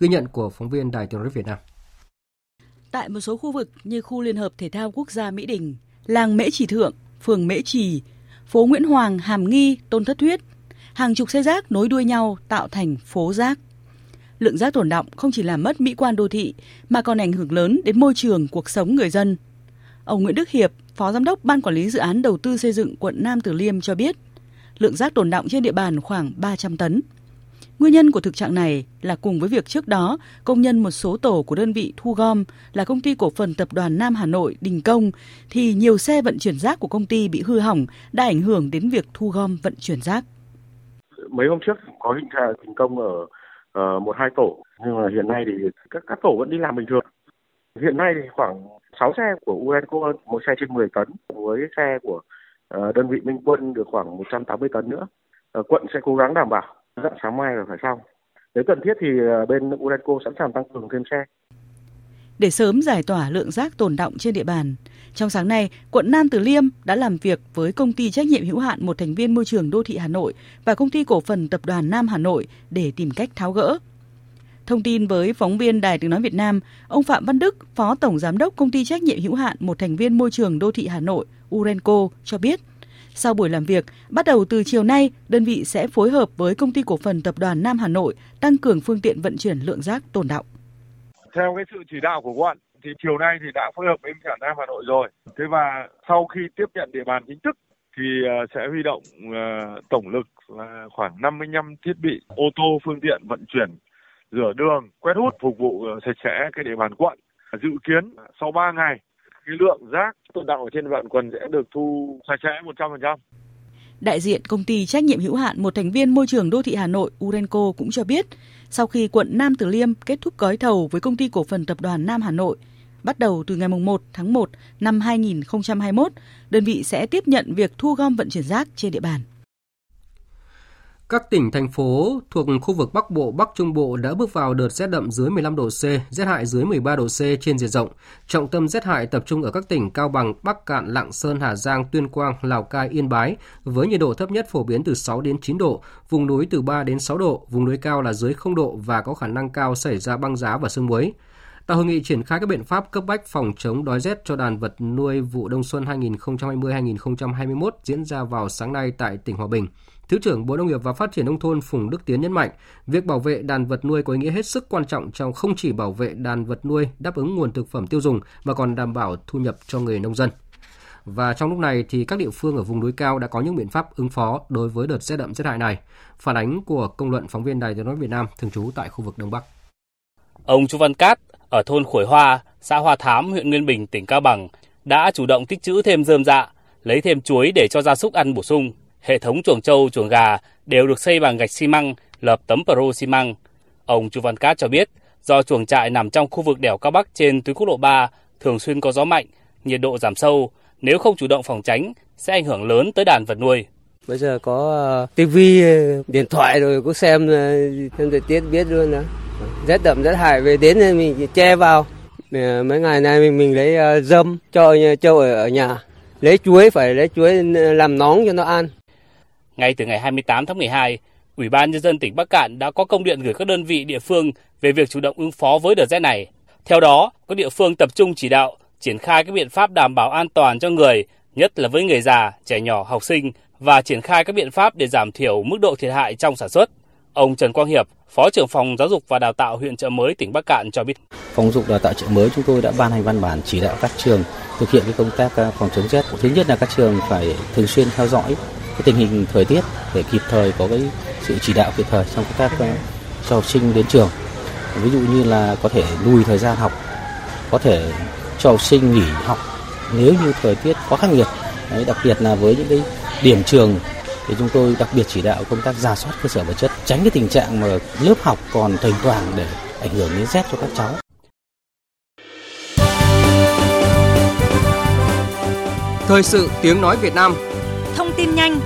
Ghi nhận của phóng viên Đài Tiếng nói Việt Nam. Tại một số khu vực như khu Liên hợp Thể thao Quốc gia Mỹ Đình, làng Mễ Trì Thượng, phường Mễ Trì, phố Nguyễn Hoàng, Hàm Nghi, Tôn Thất Thuyết, hàng chục xe rác nối đuôi nhau tạo thành phố rác. Lượng rác tồn động không chỉ làm mất mỹ quan đô thị mà còn ảnh hưởng lớn đến môi trường cuộc sống người dân. Ông Nguyễn Đức Hiệp, Phó Giám đốc Ban Quản lý Dự án Đầu tư xây dựng quận Nam Từ Liêm cho biết, lượng rác tồn động trên địa bàn khoảng 300 tấn. Nguyên nhân của thực trạng này là cùng với việc trước đó, công nhân một số tổ của đơn vị thu gom là công ty cổ phần tập đoàn Nam Hà Nội Đình Công thì nhiều xe vận chuyển rác của công ty bị hư hỏng đã ảnh hưởng đến việc thu gom vận chuyển rác. Mấy hôm trước có hình trạng đình công ở uh, một hai tổ nhưng mà hiện nay thì các các tổ vẫn đi làm bình thường. Hiện nay thì khoảng 6 xe của Urenco, một xe trên 10 tấn với xe của ờ, đơn vị Minh Quân được khoảng 180 tấn nữa. Ờ, quận sẽ cố gắng đảm bảo dạng sáng mai là phải xong. Nếu cần thiết thì ờ, bên Urenco sẵn sàng tăng cường thêm xe. Để sớm giải tỏa lượng rác tồn động trên địa bàn, trong sáng nay, quận Nam Từ Liêm đã làm việc với công ty trách nhiệm hữu hạn một thành viên môi trường đô thị Hà Nội và công ty cổ phần tập đoàn Nam Hà Nội để tìm cách tháo gỡ. Thông tin với phóng viên Đài Tiếng Nói Việt Nam, ông Phạm Văn Đức, Phó Tổng Giám đốc Công ty Trách nhiệm hữu hạn một thành viên môi trường đô thị Hà Nội, Urenco, cho biết, sau buổi làm việc, bắt đầu từ chiều nay, đơn vị sẽ phối hợp với Công ty Cổ phần Tập đoàn Nam Hà Nội tăng cường phương tiện vận chuyển lượng rác tồn động. Theo cái sự chỉ đạo của quận, thì chiều nay thì đã phối hợp với cả Nam Hà Nội rồi. Thế và sau khi tiếp nhận địa bàn chính thức thì ờ, sẽ huy động ờ, tổng lực là khoảng 55 thiết bị ô tô phương tiện vận chuyển rửa đường, quét hút phục vụ ờ, sạch sẽ cái địa bàn quận. Dự kiến sau 3 ngày cái lượng rác tồn động ở trên vạn quần sẽ được thu sạch sẽ 100%. Đại diện công ty trách nhiệm hữu hạn một thành viên môi trường đô thị Hà Nội Urenco cũng cho biết, sau khi quận Nam Từ Liêm kết thúc gói thầu với công ty cổ phần tập đoàn Nam Hà Nội, Bắt đầu từ ngày 1 tháng 1 năm 2021, đơn vị sẽ tiếp nhận việc thu gom vận chuyển rác trên địa bàn. Các tỉnh, thành phố thuộc khu vực Bắc Bộ, Bắc Trung Bộ đã bước vào đợt rét đậm dưới 15 độ C, rét hại dưới 13 độ C trên diện rộng. Trọng tâm rét hại tập trung ở các tỉnh Cao Bằng, Bắc Cạn, Lạng Sơn, Hà Giang, Tuyên Quang, Lào Cai, Yên Bái, với nhiệt độ thấp nhất phổ biến từ 6 đến 9 độ, vùng núi từ 3 đến 6 độ, vùng núi cao là dưới 0 độ và có khả năng cao xảy ra băng giá và sương muối. Tại hội nghị triển khai các biện pháp cấp bách phòng chống đói rét cho đàn vật nuôi vụ đông xuân 2020-2021 diễn ra vào sáng nay tại tỉnh Hòa Bình. Thứ trưởng Bộ Nông nghiệp và Phát triển nông thôn Phùng Đức Tiến nhấn mạnh, việc bảo vệ đàn vật nuôi có ý nghĩa hết sức quan trọng trong không chỉ bảo vệ đàn vật nuôi đáp ứng nguồn thực phẩm tiêu dùng mà còn đảm bảo thu nhập cho người nông dân. Và trong lúc này thì các địa phương ở vùng núi cao đã có những biện pháp ứng phó đối với đợt rét đậm rét hại này. Phản ánh của công luận phóng viên Đài Tiếng nói Việt Nam thường trú tại khu vực Đông Bắc. Ông Chu Văn Cát ở thôn Khuổi Hoa, xã Hoa Thám, huyện Nguyên Bình, tỉnh Cao Bằng đã chủ động tích trữ thêm dơm dạ, lấy thêm chuối để cho gia súc ăn bổ sung. Hệ thống chuồng trâu, chuồng gà đều được xây bằng gạch xi măng, lợp tấm pro xi măng. Ông Chu Văn Cát cho biết, do chuồng trại nằm trong khu vực đèo Cao Bắc trên tuyến quốc lộ 3, thường xuyên có gió mạnh, nhiệt độ giảm sâu, nếu không chủ động phòng tránh sẽ ảnh hưởng lớn tới đàn vật nuôi. Bây giờ có ờ, tivi, ờ, điện thoại rồi cũng xem ờ, xem thời tiết biết luôn đó. Rét đậm rét hại về đến mình che vào. Mấy ngày nay mình mình lấy dâm cho trâu ở, ở nhà. Lấy chuối phải lấy chuối làm nóng cho nó ăn. Ngay từ ngày 28 tháng 12, Ủy ban Nhân dân tỉnh Bắc Cạn đã có công điện gửi các đơn vị địa phương về việc chủ động ứng phó với đợt rét này. Theo đó, các địa phương tập trung chỉ đạo, triển khai các biện pháp đảm bảo an toàn cho người, nhất là với người già, trẻ nhỏ, học sinh và triển khai các biện pháp để giảm thiểu mức độ thiệt hại trong sản xuất. Ông Trần Quang Hiệp, Phó trưởng phòng Giáo dục và Đào tạo huyện Trợ Mới, tỉnh Bắc Cạn cho biết. Phòng giáo dục đào tạo Trợ Mới chúng tôi đã ban hành văn bản chỉ đạo các trường thực hiện cái công tác ờ, phòng chống rét. Thứ nhất là các trường phải thường xuyên theo dõi cái tình hình thời tiết để kịp thời có cái sự chỉ đạo kịp thời trong công tác à, cho học sinh đến trường. Ví dụ như là có thể lùi thời gian học, có thể cho học sinh nghỉ học nếu như thời tiết quá khắc nghiệt. Đấy, đặc biệt là với những cái điểm trường thì chúng tôi đặc biệt chỉ đạo công tác giả soát cơ sở vật chất tránh cái tình trạng mà lớp học còn thỉnh thoảng để ảnh hưởng đến rét cho các cháu. Thời sự tiếng nói Việt Nam tin nhanh.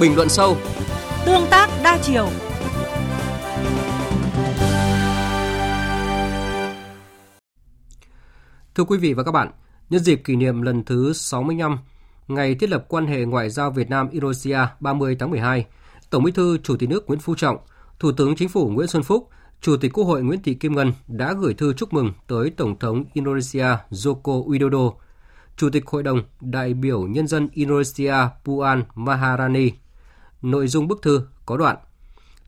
Bình luận sâu. Tương tác đa chiều. Thưa quý vị và các bạn, nhân dịp kỷ niệm lần thứ 65 ngày thiết lập quan hệ ngoại giao Việt Nam Indonesia 30 tháng 12, Tổng Bí thư Chủ tịch nước Nguyễn Phú Trọng, Thủ tướng Chính phủ Nguyễn Xuân Phúc, Chủ tịch Quốc hội Nguyễn Thị Kim Ngân đã gửi thư chúc mừng tới Tổng thống Indonesia Joko Widodo, Chủ tịch Hội đồng đại biểu nhân dân Indonesia Puan Maharani. Nội dung bức thư có đoạn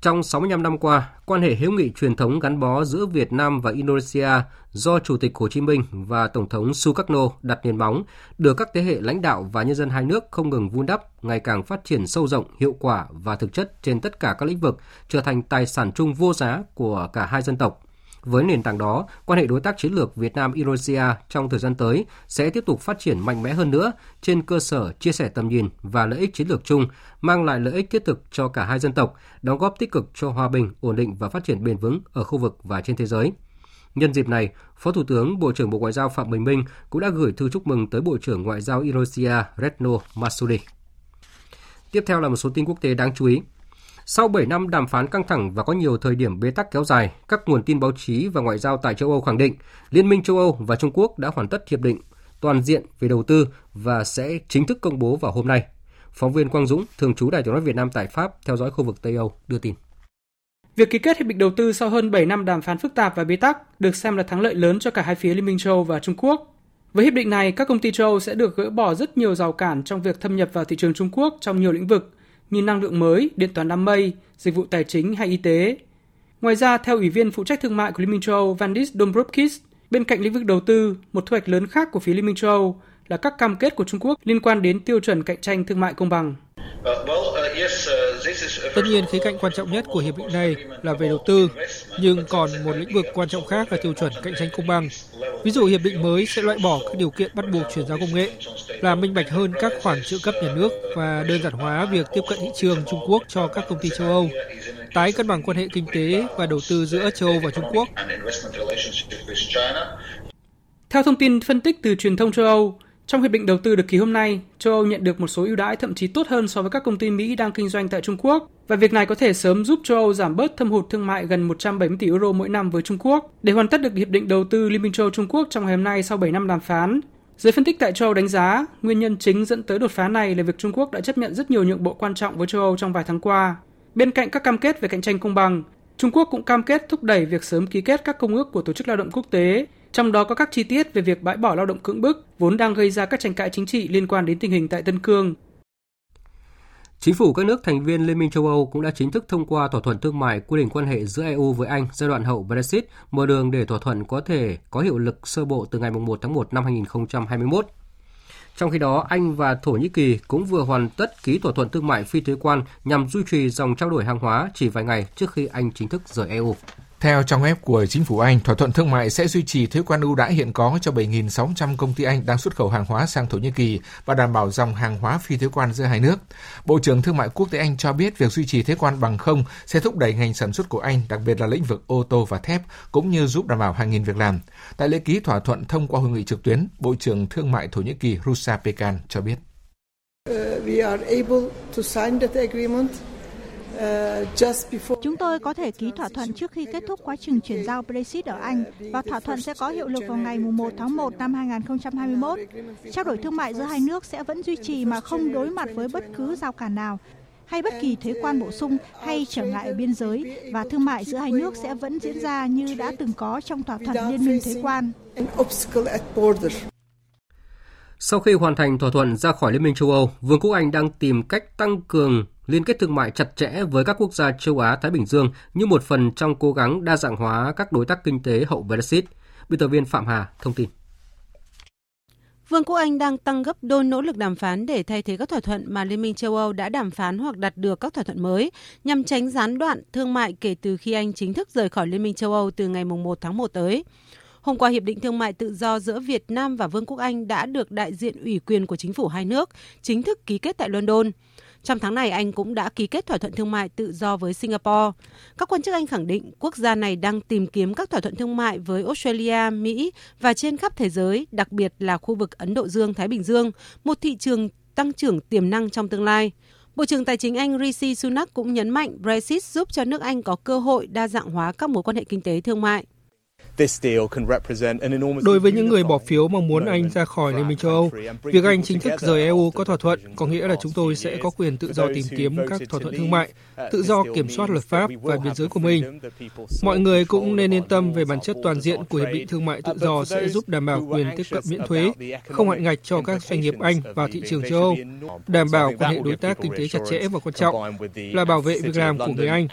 trong 65 năm qua, quan hệ hữu nghị truyền thống gắn bó giữa Việt Nam và Indonesia do Chủ tịch Hồ Chí Minh và Tổng thống Sukarno đặt nền móng, được các thế hệ lãnh đạo và nhân dân hai nước không ngừng vun đắp, ngày càng phát triển sâu rộng, hiệu quả và thực chất trên tất cả các lĩnh vực, trở thành tài sản chung vô giá của cả hai dân tộc. Với nền tảng đó, quan hệ đối tác chiến lược Việt Nam Indonesia trong thời gian tới sẽ tiếp tục phát triển mạnh mẽ hơn nữa trên cơ sở chia sẻ tầm nhìn và lợi ích chiến lược chung, mang lại lợi ích thiết thực cho cả hai dân tộc, đóng góp tích cực cho hòa bình, ổn định và phát triển bền vững ở khu vực và trên thế giới. Nhân dịp này, Phó Thủ tướng Bộ trưởng Bộ Ngoại giao Phạm Bình Minh cũng đã gửi thư chúc mừng tới Bộ trưởng Ngoại giao Indonesia Retno Masudi. Tiếp theo là một số tin quốc tế đáng chú ý. Sau 7 năm đàm phán căng thẳng và có nhiều thời điểm bế tắc kéo dài, các nguồn tin báo chí và ngoại giao tại châu Âu khẳng định Liên minh châu Âu và Trung Quốc đã hoàn tất hiệp định toàn diện về đầu tư và sẽ chính thức công bố vào hôm nay. Phóng viên Quang Dũng, thường trú Đài tiếng nói Việt Nam tại Pháp, theo dõi khu vực Tây Âu, đưa tin. Việc ký kết hiệp định đầu tư sau hơn 7 năm đàm phán phức tạp và bế tắc được xem là thắng lợi lớn cho cả hai phía Liên minh châu Âu và Trung Quốc. Với hiệp định này, các công ty châu Âu sẽ được gỡ bỏ rất nhiều rào cản trong việc thâm nhập vào thị trường Trung Quốc trong nhiều lĩnh vực như năng lượng mới, điện toán đám mây, dịch vụ tài chính hay y tế. Ngoài ra, theo Ủy viên phụ trách thương mại của Liên minh châu Âu Vandis Dombrovskis, bên cạnh lĩnh vực đầu tư, một thu hoạch lớn khác của phía Liên minh châu Âu là các cam kết của Trung Quốc liên quan đến tiêu chuẩn cạnh tranh thương mại công bằng. Ờ, ờ, ờ, Tất nhiên, khía cạnh quan trọng nhất của hiệp định này là về đầu tư, nhưng còn một lĩnh vực quan trọng khác là tiêu chuẩn cạnh tranh công bằng. Ví dụ, hiệp định mới sẽ loại bỏ các điều kiện bắt buộc chuyển giao công nghệ, làm minh bạch hơn các khoản trợ cấp nhà nước và đơn giản hóa việc tiếp cận thị trường Trung Quốc cho các công ty châu Âu, tái cân bằng quan hệ kinh tế và đầu tư giữa châu Âu và Trung Quốc. Theo thông tin phân tích từ truyền thông châu Âu, trong hiệp định đầu tư được ký hôm nay, châu Âu nhận được một số ưu đãi thậm chí tốt hơn so với các công ty Mỹ đang kinh doanh tại Trung Quốc và việc này có thể sớm giúp châu Âu giảm bớt thâm hụt thương mại gần 170 tỷ euro mỗi năm với Trung Quốc. Để hoàn tất được hiệp định đầu tư Liên minh châu Trung Quốc trong ngày hôm nay sau 7 năm đàm phán, Giới phân tích tại châu Âu đánh giá, nguyên nhân chính dẫn tới đột phá này là việc Trung Quốc đã chấp nhận rất nhiều nhượng bộ quan trọng với châu Âu trong vài tháng qua. Bên cạnh các cam kết về cạnh tranh công bằng, Trung Quốc cũng cam kết thúc đẩy việc sớm ký kết các công ước của Tổ chức Lao động Quốc tế, trong đó có các chi tiết về việc bãi bỏ lao động cưỡng bức, vốn đang gây ra các tranh cãi chính trị liên quan đến tình hình tại Tân Cương. Chính phủ các nước thành viên Liên minh châu Âu cũng đã chính thức thông qua thỏa thuận thương mại quy định quan hệ giữa EU với Anh giai đoạn hậu Brexit, mở đường để thỏa thuận có thể có hiệu lực sơ bộ từ ngày 1 tháng 1 năm 2021. Trong khi đó, Anh và Thổ Nhĩ Kỳ cũng vừa hoàn tất ký thỏa thuận thương mại phi thuế quan nhằm duy trì dòng trao đổi hàng hóa chỉ vài ngày trước khi Anh chính thức rời EU. Theo trang web của chính phủ Anh, thỏa thuận thương mại sẽ duy trì thuế quan ưu đãi hiện có cho 7.600 công ty Anh đang xuất khẩu hàng hóa sang Thổ Nhĩ Kỳ và đảm bảo dòng hàng hóa phi thuế quan giữa hai nước. Bộ trưởng Thương mại Quốc tế Anh cho biết việc duy trì thuế quan bằng không sẽ thúc đẩy ngành sản xuất của Anh, đặc biệt là lĩnh vực ô tô và thép, cũng như giúp đảm bảo hàng nghìn việc làm. Tại lễ ký thỏa thuận thông qua hội nghị trực tuyến, Bộ trưởng Thương mại Thổ Nhĩ Kỳ Rusa Pekan cho biết. Uh, we are able to sign that agreement Chúng tôi có thể ký thỏa thuận trước khi kết thúc quá trình chuyển giao Brexit ở Anh và thỏa thuận sẽ có hiệu lực vào ngày 1 tháng 1 năm 2021. Trao đổi thương mại giữa hai nước sẽ vẫn duy trì mà không đối mặt với bất cứ giao cản nào hay bất kỳ thuế quan bổ sung hay trở ngại ở biên giới và thương mại giữa hai nước sẽ vẫn diễn ra như đã từng có trong thỏa thuận liên minh thuế quan. Sau khi hoàn thành thỏa thuận ra khỏi Liên minh châu Âu, Vương quốc Anh đang tìm cách tăng cường liên kết thương mại chặt chẽ với các quốc gia châu Á Thái Bình Dương như một phần trong cố gắng đa dạng hóa các đối tác kinh tế hậu Brexit. Biên tập viên Phạm Hà thông tin. Vương quốc Anh đang tăng gấp đôi nỗ lực đàm phán để thay thế các thỏa thuận mà Liên minh châu Âu đã đàm phán hoặc đạt được các thỏa thuận mới nhằm tránh gián đoạn thương mại kể từ khi Anh chính thức rời khỏi Liên minh châu Âu từ ngày 1 tháng 1 tới. Hôm qua, Hiệp định Thương mại Tự do giữa Việt Nam và Vương quốc Anh đã được đại diện ủy quyền của chính phủ hai nước chính thức ký kết tại London. Trong tháng này, Anh cũng đã ký kết thỏa thuận thương mại tự do với Singapore. Các quan chức Anh khẳng định quốc gia này đang tìm kiếm các thỏa thuận thương mại với Australia, Mỹ và trên khắp thế giới, đặc biệt là khu vực Ấn Độ Dương-Thái Bình Dương, một thị trường tăng trưởng tiềm năng trong tương lai. Bộ trưởng Tài chính Anh Rishi Sunak cũng nhấn mạnh Brexit giúp cho nước Anh có cơ hội đa dạng hóa các mối quan hệ kinh tế thương mại. Đối với những người bỏ phiếu mong muốn Anh ra khỏi Liên minh châu Âu, việc Anh chính thức rời EU có thỏa thuận có nghĩa là chúng tôi sẽ có quyền tự do tìm kiếm các thỏa thuận thương mại, tự do kiểm soát luật pháp và biên giới của mình. Mọi người cũng nên yên tâm về bản chất toàn diện của Hiệp định Thương mại Tự do sẽ giúp đảm bảo quyền tiếp cận miễn thuế, không hạn ngạch cho các doanh nghiệp Anh vào thị trường châu Âu, đảm bảo quan hệ đối tác kinh tế chặt chẽ và quan trọng là bảo vệ việc làm của người Anh.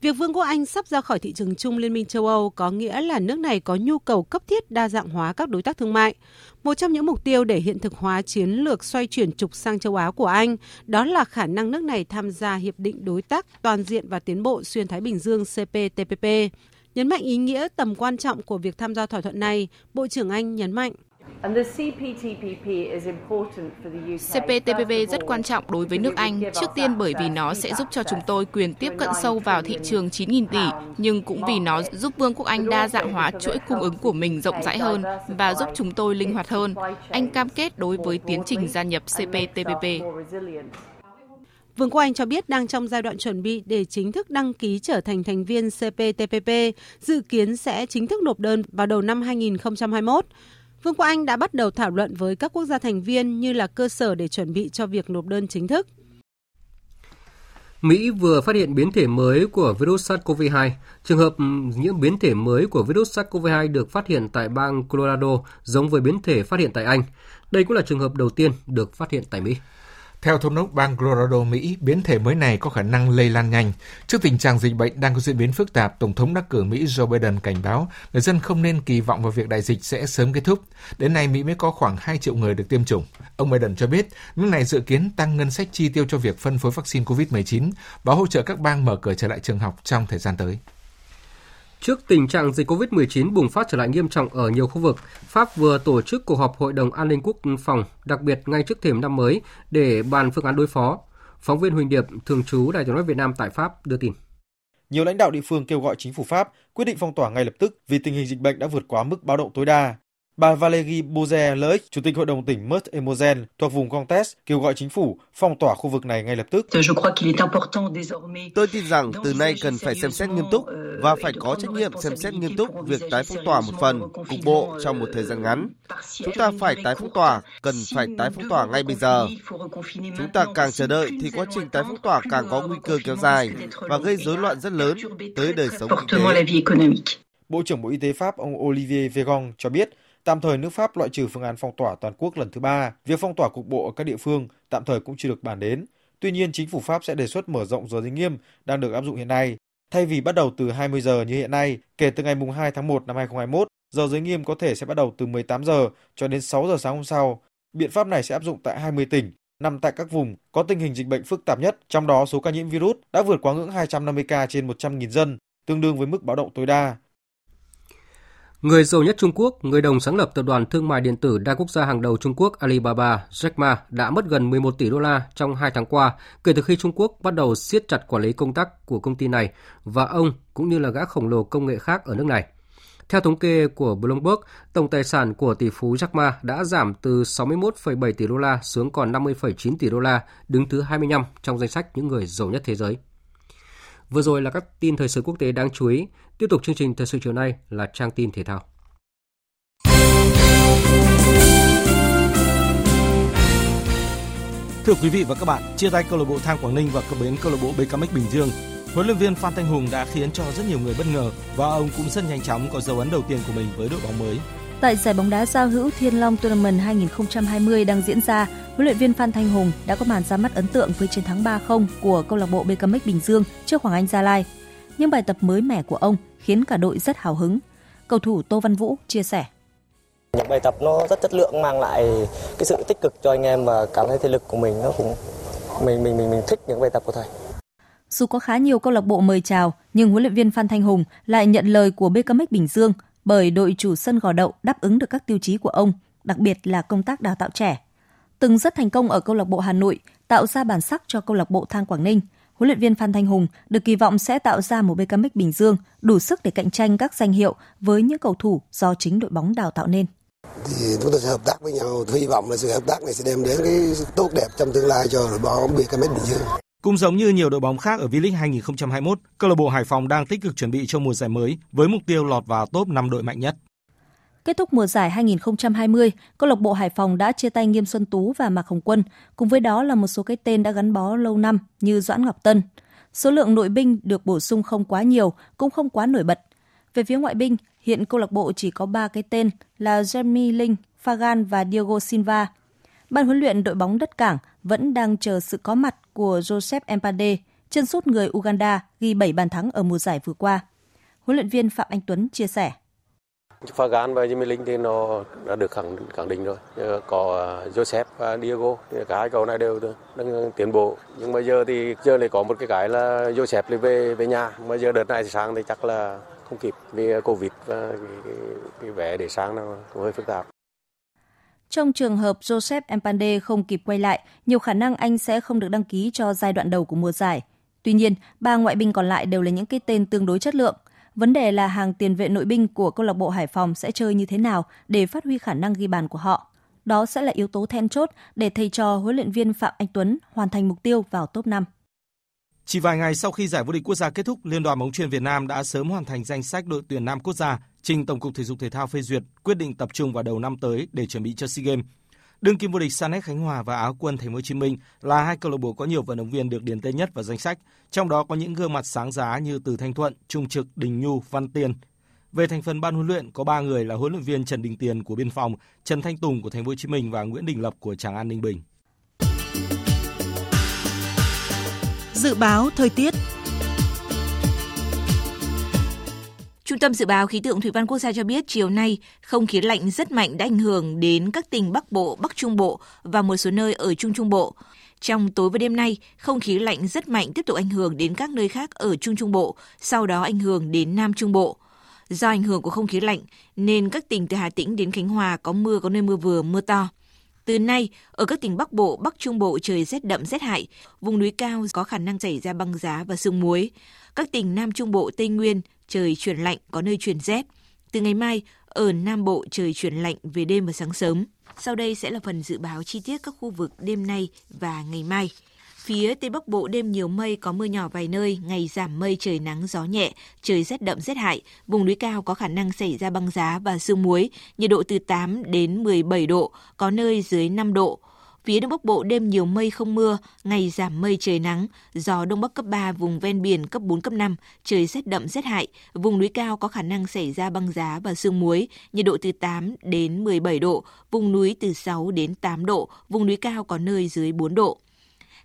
Việc Vương quốc Anh sắp ra khỏi thị trường chung Liên minh châu Âu có nghĩa là nước này có nhu cầu cấp thiết đa dạng hóa các đối tác thương mại. Một trong những mục tiêu để hiện thực hóa chiến lược xoay chuyển trục sang châu Á của Anh đó là khả năng nước này tham gia Hiệp định Đối tác Toàn diện và Tiến bộ Xuyên Thái Bình Dương CPTPP. Nhấn mạnh ý nghĩa tầm quan trọng của việc tham gia thỏa thuận này, Bộ trưởng Anh nhấn mạnh CPTPP rất quan trọng đối với nước Anh, trước tiên bởi vì nó sẽ giúp cho chúng tôi quyền tiếp cận sâu vào thị trường 9.000 tỷ, nhưng cũng vì nó giúp Vương quốc Anh đa dạng hóa chuỗi cung ứng của mình rộng rãi hơn và giúp chúng tôi linh hoạt hơn. Anh cam kết đối với tiến trình gia nhập CPTPP. Vương quốc Anh cho biết đang trong giai đoạn chuẩn bị để chính thức đăng ký trở thành thành viên CPTPP, dự kiến sẽ chính thức nộp đơn vào đầu năm 2021. Vương quốc Anh đã bắt đầu thảo luận với các quốc gia thành viên như là cơ sở để chuẩn bị cho việc nộp đơn chính thức. Mỹ vừa phát hiện biến thể mới của virus SARS-CoV-2. Trường hợp nhiễm biến thể mới của virus SARS-CoV-2 được phát hiện tại bang Colorado, giống với biến thể phát hiện tại Anh. Đây cũng là trường hợp đầu tiên được phát hiện tại Mỹ. Theo thống đốc bang Colorado, Mỹ, biến thể mới này có khả năng lây lan nhanh. Trước tình trạng dịch bệnh đang có diễn biến phức tạp, Tổng thống đắc cử Mỹ Joe Biden cảnh báo người dân không nên kỳ vọng vào việc đại dịch sẽ sớm kết thúc. Đến nay, Mỹ mới có khoảng 2 triệu người được tiêm chủng. Ông Biden cho biết, nước này dự kiến tăng ngân sách chi tiêu cho việc phân phối vaccine COVID-19 và hỗ trợ các bang mở cửa trở lại trường học trong thời gian tới. Trước tình trạng dịch COVID-19 bùng phát trở lại nghiêm trọng ở nhiều khu vực, Pháp vừa tổ chức cuộc họp Hội đồng An ninh Quốc phòng, đặc biệt ngay trước thềm năm mới, để bàn phương án đối phó. Phóng viên Huỳnh Điệp, thường trú Đài tiếng nói Việt Nam tại Pháp đưa tin. Nhiều lãnh đạo địa phương kêu gọi chính phủ Pháp quyết định phong tỏa ngay lập tức vì tình hình dịch bệnh đã vượt quá mức báo động tối đa. Bà Valérie Boze Lợi, Chủ tịch Hội đồng tỉnh Meurthe-et-Moselle thuộc vùng Comtes kêu gọi chính phủ phong tỏa khu vực này ngay lập tức. Tôi tin rằng từ nay cần phải xem xét nghiêm túc và phải có trách nhiệm xem xét nghiêm túc việc tái phong tỏa một phần, cục bộ trong một thời gian ngắn. Chúng ta phải tái phong tỏa, cần phải tái phong tỏa ngay bây giờ. Chúng ta càng chờ đợi thì quá trình tái phong tỏa càng có nguy cơ kéo dài và gây rối loạn rất lớn tới đời sống kinh tế. Bộ trưởng Bộ Y tế Pháp ông Olivier Véran cho biết Tạm thời nước Pháp loại trừ phương án phong tỏa toàn quốc lần thứ ba. Việc phong tỏa cục bộ ở các địa phương tạm thời cũng chưa được bàn đến. Tuy nhiên, chính phủ Pháp sẽ đề xuất mở rộng giờ giới nghiêm đang được áp dụng hiện nay. Thay vì bắt đầu từ 20 giờ như hiện nay, kể từ ngày 2 tháng 1 năm 2021, giờ giới nghiêm có thể sẽ bắt đầu từ 18 giờ cho đến 6 giờ sáng hôm sau. Biện pháp này sẽ áp dụng tại 20 tỉnh, nằm tại các vùng có tình hình dịch bệnh phức tạp nhất, trong đó số ca nhiễm virus đã vượt quá ngưỡng 250 ca trên 100.000 dân, tương đương với mức báo động tối đa. Người giàu nhất Trung Quốc, người đồng sáng lập tập đoàn thương mại điện tử đa quốc gia hàng đầu Trung Quốc Alibaba, Jack Ma đã mất gần 11 tỷ đô la trong hai tháng qua kể từ khi Trung Quốc bắt đầu siết chặt quản lý công tác của công ty này và ông cũng như là gã khổng lồ công nghệ khác ở nước này. Theo thống kê của Bloomberg, tổng tài sản của tỷ phú Jack Ma đã giảm từ 61,7 tỷ đô la xuống còn 50,9 tỷ đô la, đứng thứ 25 trong danh sách những người giàu nhất thế giới. Vừa rồi là các tin thời sự quốc tế đáng chú ý. Tiếp tục chương trình thời sự chiều nay là trang tin thể thao. Thưa quý vị và các bạn, chia tay câu lạc bộ Thang Quảng Ninh và cập bến câu lạc bộ BKMX Bình Dương, huấn luyện viên Phan Thanh Hùng đã khiến cho rất nhiều người bất ngờ và ông cũng rất nhanh chóng có dấu ấn đầu tiên của mình với đội bóng mới. Tại giải bóng đá giao hữu Thiên Long Tournament 2020 đang diễn ra, huấn luyện viên Phan Thanh Hùng đã có màn ra mắt ấn tượng với chiến thắng 3-0 của câu lạc bộ BKMX Bình Dương trước Hoàng Anh Gia Lai. Những bài tập mới mẻ của ông khiến cả đội rất hào hứng. Cầu thủ Tô Văn Vũ chia sẻ. Những bài tập nó rất chất lượng mang lại cái sự tích cực cho anh em và cảm thấy thể lực của mình nó cũng mình mình mình mình thích những bài tập của thầy. Dù có khá nhiều câu lạc bộ mời chào, nhưng huấn luyện viên Phan Thanh Hùng lại nhận lời của BKMX Bình Dương bởi đội chủ sân Gò Đậu đáp ứng được các tiêu chí của ông, đặc biệt là công tác đào tạo trẻ. Từng rất thành công ở câu lạc bộ Hà Nội, tạo ra bản sắc cho câu lạc bộ Thang Quảng Ninh. Huấn luyện viên Phan Thanh Hùng được kỳ vọng sẽ tạo ra một BKMX Bình Dương đủ sức để cạnh tranh các danh hiệu với những cầu thủ do chính đội bóng đào tạo nên. Thì chúng ta sẽ hợp tác với nhau, hy vọng là sự hợp tác này sẽ đem đến cái tốt đẹp trong tương lai cho đội bóng BKMX Bình Dương. Cũng giống như nhiều đội bóng khác ở V-League 2021, câu lạc bộ Hải Phòng đang tích cực chuẩn bị cho mùa giải mới với mục tiêu lọt vào top 5 đội mạnh nhất. Kết thúc mùa giải 2020, câu lạc bộ Hải Phòng đã chia tay Nghiêm Xuân Tú và Mạc Hồng Quân, cùng với đó là một số cái tên đã gắn bó lâu năm như Doãn Ngọc Tân. Số lượng nội binh được bổ sung không quá nhiều, cũng không quá nổi bật. Về phía ngoại binh, hiện câu lạc bộ chỉ có 3 cái tên là Jeremy Linh, Fagan và Diego Silva. Ban huấn luyện đội bóng đất cảng vẫn đang chờ sự có mặt của Joseph Empade, chân sút người Uganda ghi 7 bàn thắng ở mùa giải vừa qua. Huấn luyện viên Phạm Anh Tuấn chia sẻ. Pha gán và Jimmy Linh thì nó đã được khẳng khẳng định rồi. Có à, Joseph và Diego thì cả hai cầu này đều đang tiến bộ. Nhưng bây giờ thì giờ lại có một cái cái là Joseph lại về về nhà. Mà giờ đợt này thì sáng thì chắc là không kịp vì Covid và cái, cái, cái vé để sáng nó cũng hơi phức tạp. Trong trường hợp Joseph Empande không kịp quay lại, nhiều khả năng anh sẽ không được đăng ký cho giai đoạn đầu của mùa giải. Tuy nhiên, ba ngoại binh còn lại đều là những cái tên tương đối chất lượng. Vấn đề là hàng tiền vệ nội binh của câu lạc bộ Hải Phòng sẽ chơi như thế nào để phát huy khả năng ghi bàn của họ. Đó sẽ là yếu tố then chốt để thầy trò huấn luyện viên Phạm Anh Tuấn hoàn thành mục tiêu vào top 5. Chỉ vài ngày sau khi giải vô địch quốc gia kết thúc, Liên đoàn bóng chuyền Việt Nam đã sớm hoàn thành danh sách đội tuyển nam quốc gia trình Tổng cục Thể dục Thể thao phê duyệt, quyết định tập trung vào đầu năm tới để chuẩn bị cho SEA Games. Đương kim vô địch Sanet Khánh Hòa và Áo Quân Thành phố Hồ Chí Minh là hai câu lạc bộ có nhiều vận động viên được điền tên nhất vào danh sách, trong đó có những gương mặt sáng giá như Từ Thanh Thuận, Trung Trực, Đình Nhu, Văn Tiên. Về thành phần ban huấn luyện có 3 người là huấn luyện viên Trần Đình Tiền của Biên phòng, Trần Thanh Tùng của Thành phố Hồ Chí Minh và Nguyễn Đình Lập của Tràng An Ninh Bình. Dự báo thời tiết Trung tâm Dự báo Khí tượng Thủy văn Quốc gia cho biết chiều nay, không khí lạnh rất mạnh đã ảnh hưởng đến các tỉnh Bắc Bộ, Bắc Trung Bộ và một số nơi ở Trung Trung Bộ. Trong tối và đêm nay, không khí lạnh rất mạnh tiếp tục ảnh hưởng đến các nơi khác ở Trung Trung Bộ, sau đó ảnh hưởng đến Nam Trung Bộ. Do ảnh hưởng của không khí lạnh, nên các tỉnh từ Hà Tĩnh đến Khánh Hòa có mưa có nơi mưa vừa, mưa to. Từ nay, ở các tỉnh Bắc Bộ, Bắc Trung Bộ trời rét đậm rét hại, vùng núi cao có khả năng xảy ra băng giá và sương muối. Các tỉnh Nam Trung Bộ, Tây Nguyên trời chuyển lạnh, có nơi chuyển rét. Từ ngày mai, Ở Nam Bộ trời chuyển lạnh về đêm và sáng sớm. Sau đây sẽ là phần dự báo chi tiết các khu vực đêm nay và ngày mai. Phía Tây Bắc Bộ đêm nhiều mây có mưa nhỏ vài nơi, ngày giảm mây trời nắng gió nhẹ, trời rét đậm rét hại, vùng núi cao có khả năng xảy ra băng giá và sương muối, nhiệt độ từ 8 đến 17 độ, có nơi dưới 5 độ. Phía Đông Bắc Bộ đêm nhiều mây không mưa, ngày giảm mây trời nắng, gió Đông Bắc cấp 3, vùng ven biển cấp 4, cấp 5, trời rét đậm rét hại, vùng núi cao có khả năng xảy ra băng giá và sương muối, nhiệt độ từ 8 đến 17 độ, vùng núi từ 6 đến 8 độ, vùng núi cao có nơi dưới 4 độ.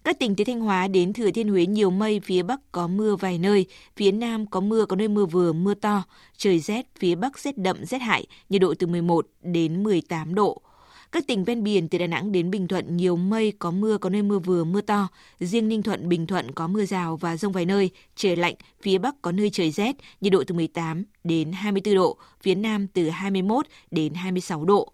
Các tỉnh từ Thanh Hóa đến Thừa Thiên Huế nhiều mây, phía Bắc có mưa vài nơi, phía Nam có mưa có nơi mưa vừa, mưa to, trời rét, phía Bắc rét đậm rét hại, nhiệt độ từ 11 đến 18 độ. Các tỉnh ven biển từ Đà Nẵng đến Bình Thuận nhiều mây, có mưa, có nơi mưa vừa, mưa to. Riêng Ninh Thuận, Bình Thuận có mưa rào và rông vài nơi, trời lạnh, phía Bắc có nơi trời rét, nhiệt độ từ 18 đến 24 độ, phía Nam từ 21 đến 26 độ.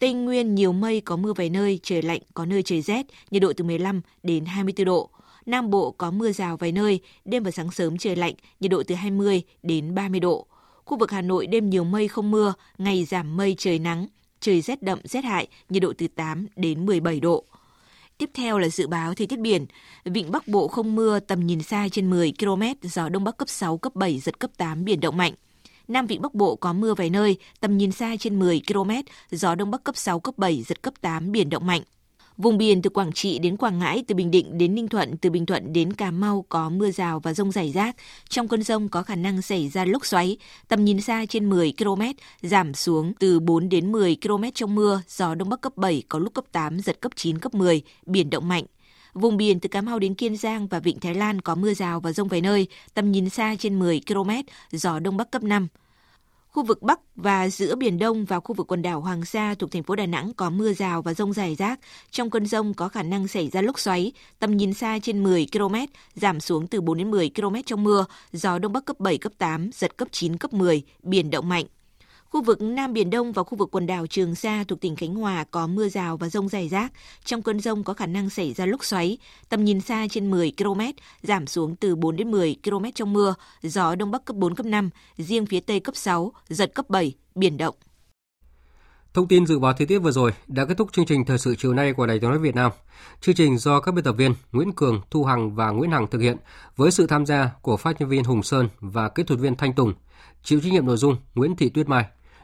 Tây Nguyên nhiều mây có mưa vài nơi, trời lạnh, có nơi trời rét, nhiệt độ từ 15 đến 24 độ. Nam Bộ có mưa rào vài nơi, đêm và sáng sớm trời lạnh, nhiệt độ từ 20 đến 30 độ. Khu vực Hà Nội đêm nhiều mây không mưa, ngày giảm mây trời nắng, trời rét đậm rét hại, nhiệt độ từ 8 đến 17 độ. Tiếp theo là dự báo thời tiết biển. Vịnh Bắc Bộ không mưa, tầm nhìn xa trên 10 km, gió Đông Bắc cấp 6, cấp 7, giật cấp 8, biển động mạnh. Nam Vịnh Bắc Bộ có mưa vài nơi, tầm nhìn xa trên 10 km, gió Đông Bắc cấp 6, cấp 7, giật cấp 8, biển động mạnh. Vùng biển từ Quảng Trị đến Quảng Ngãi, từ Bình Định đến Ninh Thuận, từ Bình Thuận đến Cà Mau có mưa rào và rông rải rác. Trong cơn rông có khả năng xảy ra lốc xoáy, tầm nhìn xa trên 10 km, giảm xuống từ 4 đến 10 km trong mưa, gió Đông Bắc cấp 7, có lúc cấp 8, giật cấp 9, cấp 10, biển động mạnh. Vùng biển từ Cà Mau đến Kiên Giang và Vịnh Thái Lan có mưa rào và rông vài nơi, tầm nhìn xa trên 10 km, gió Đông Bắc cấp 5. Khu vực Bắc và giữa Biển Đông và khu vực quần đảo Hoàng Sa thuộc thành phố Đà Nẵng có mưa rào và rông rải rác. Trong cơn rông có khả năng xảy ra lốc xoáy, tầm nhìn xa trên 10 km, giảm xuống từ 4 đến 10 km trong mưa, gió Đông Bắc cấp 7, cấp 8, giật cấp 9, cấp 10, biển động mạnh. Khu vực Nam Biển Đông và khu vực quần đảo Trường Sa thuộc tỉnh Khánh Hòa có mưa rào và rông rải rác. Trong cơn rông có khả năng xảy ra lốc xoáy, tầm nhìn xa trên 10 km, giảm xuống từ 4 đến 10 km trong mưa, gió Đông Bắc cấp 4, cấp 5, riêng phía Tây cấp 6, giật cấp 7, biển động. Thông tin dự báo thời tiết vừa rồi đã kết thúc chương trình thời sự chiều nay của Đài Tiếng nói Việt Nam. Chương trình do các biên tập viên Nguyễn Cường, Thu Hằng và Nguyễn Hằng thực hiện với sự tham gia của phát nhân viên Hùng Sơn và kỹ thuật viên Thanh Tùng. Chịu trách nhiệm nội dung Nguyễn Thị Tuyết Mai.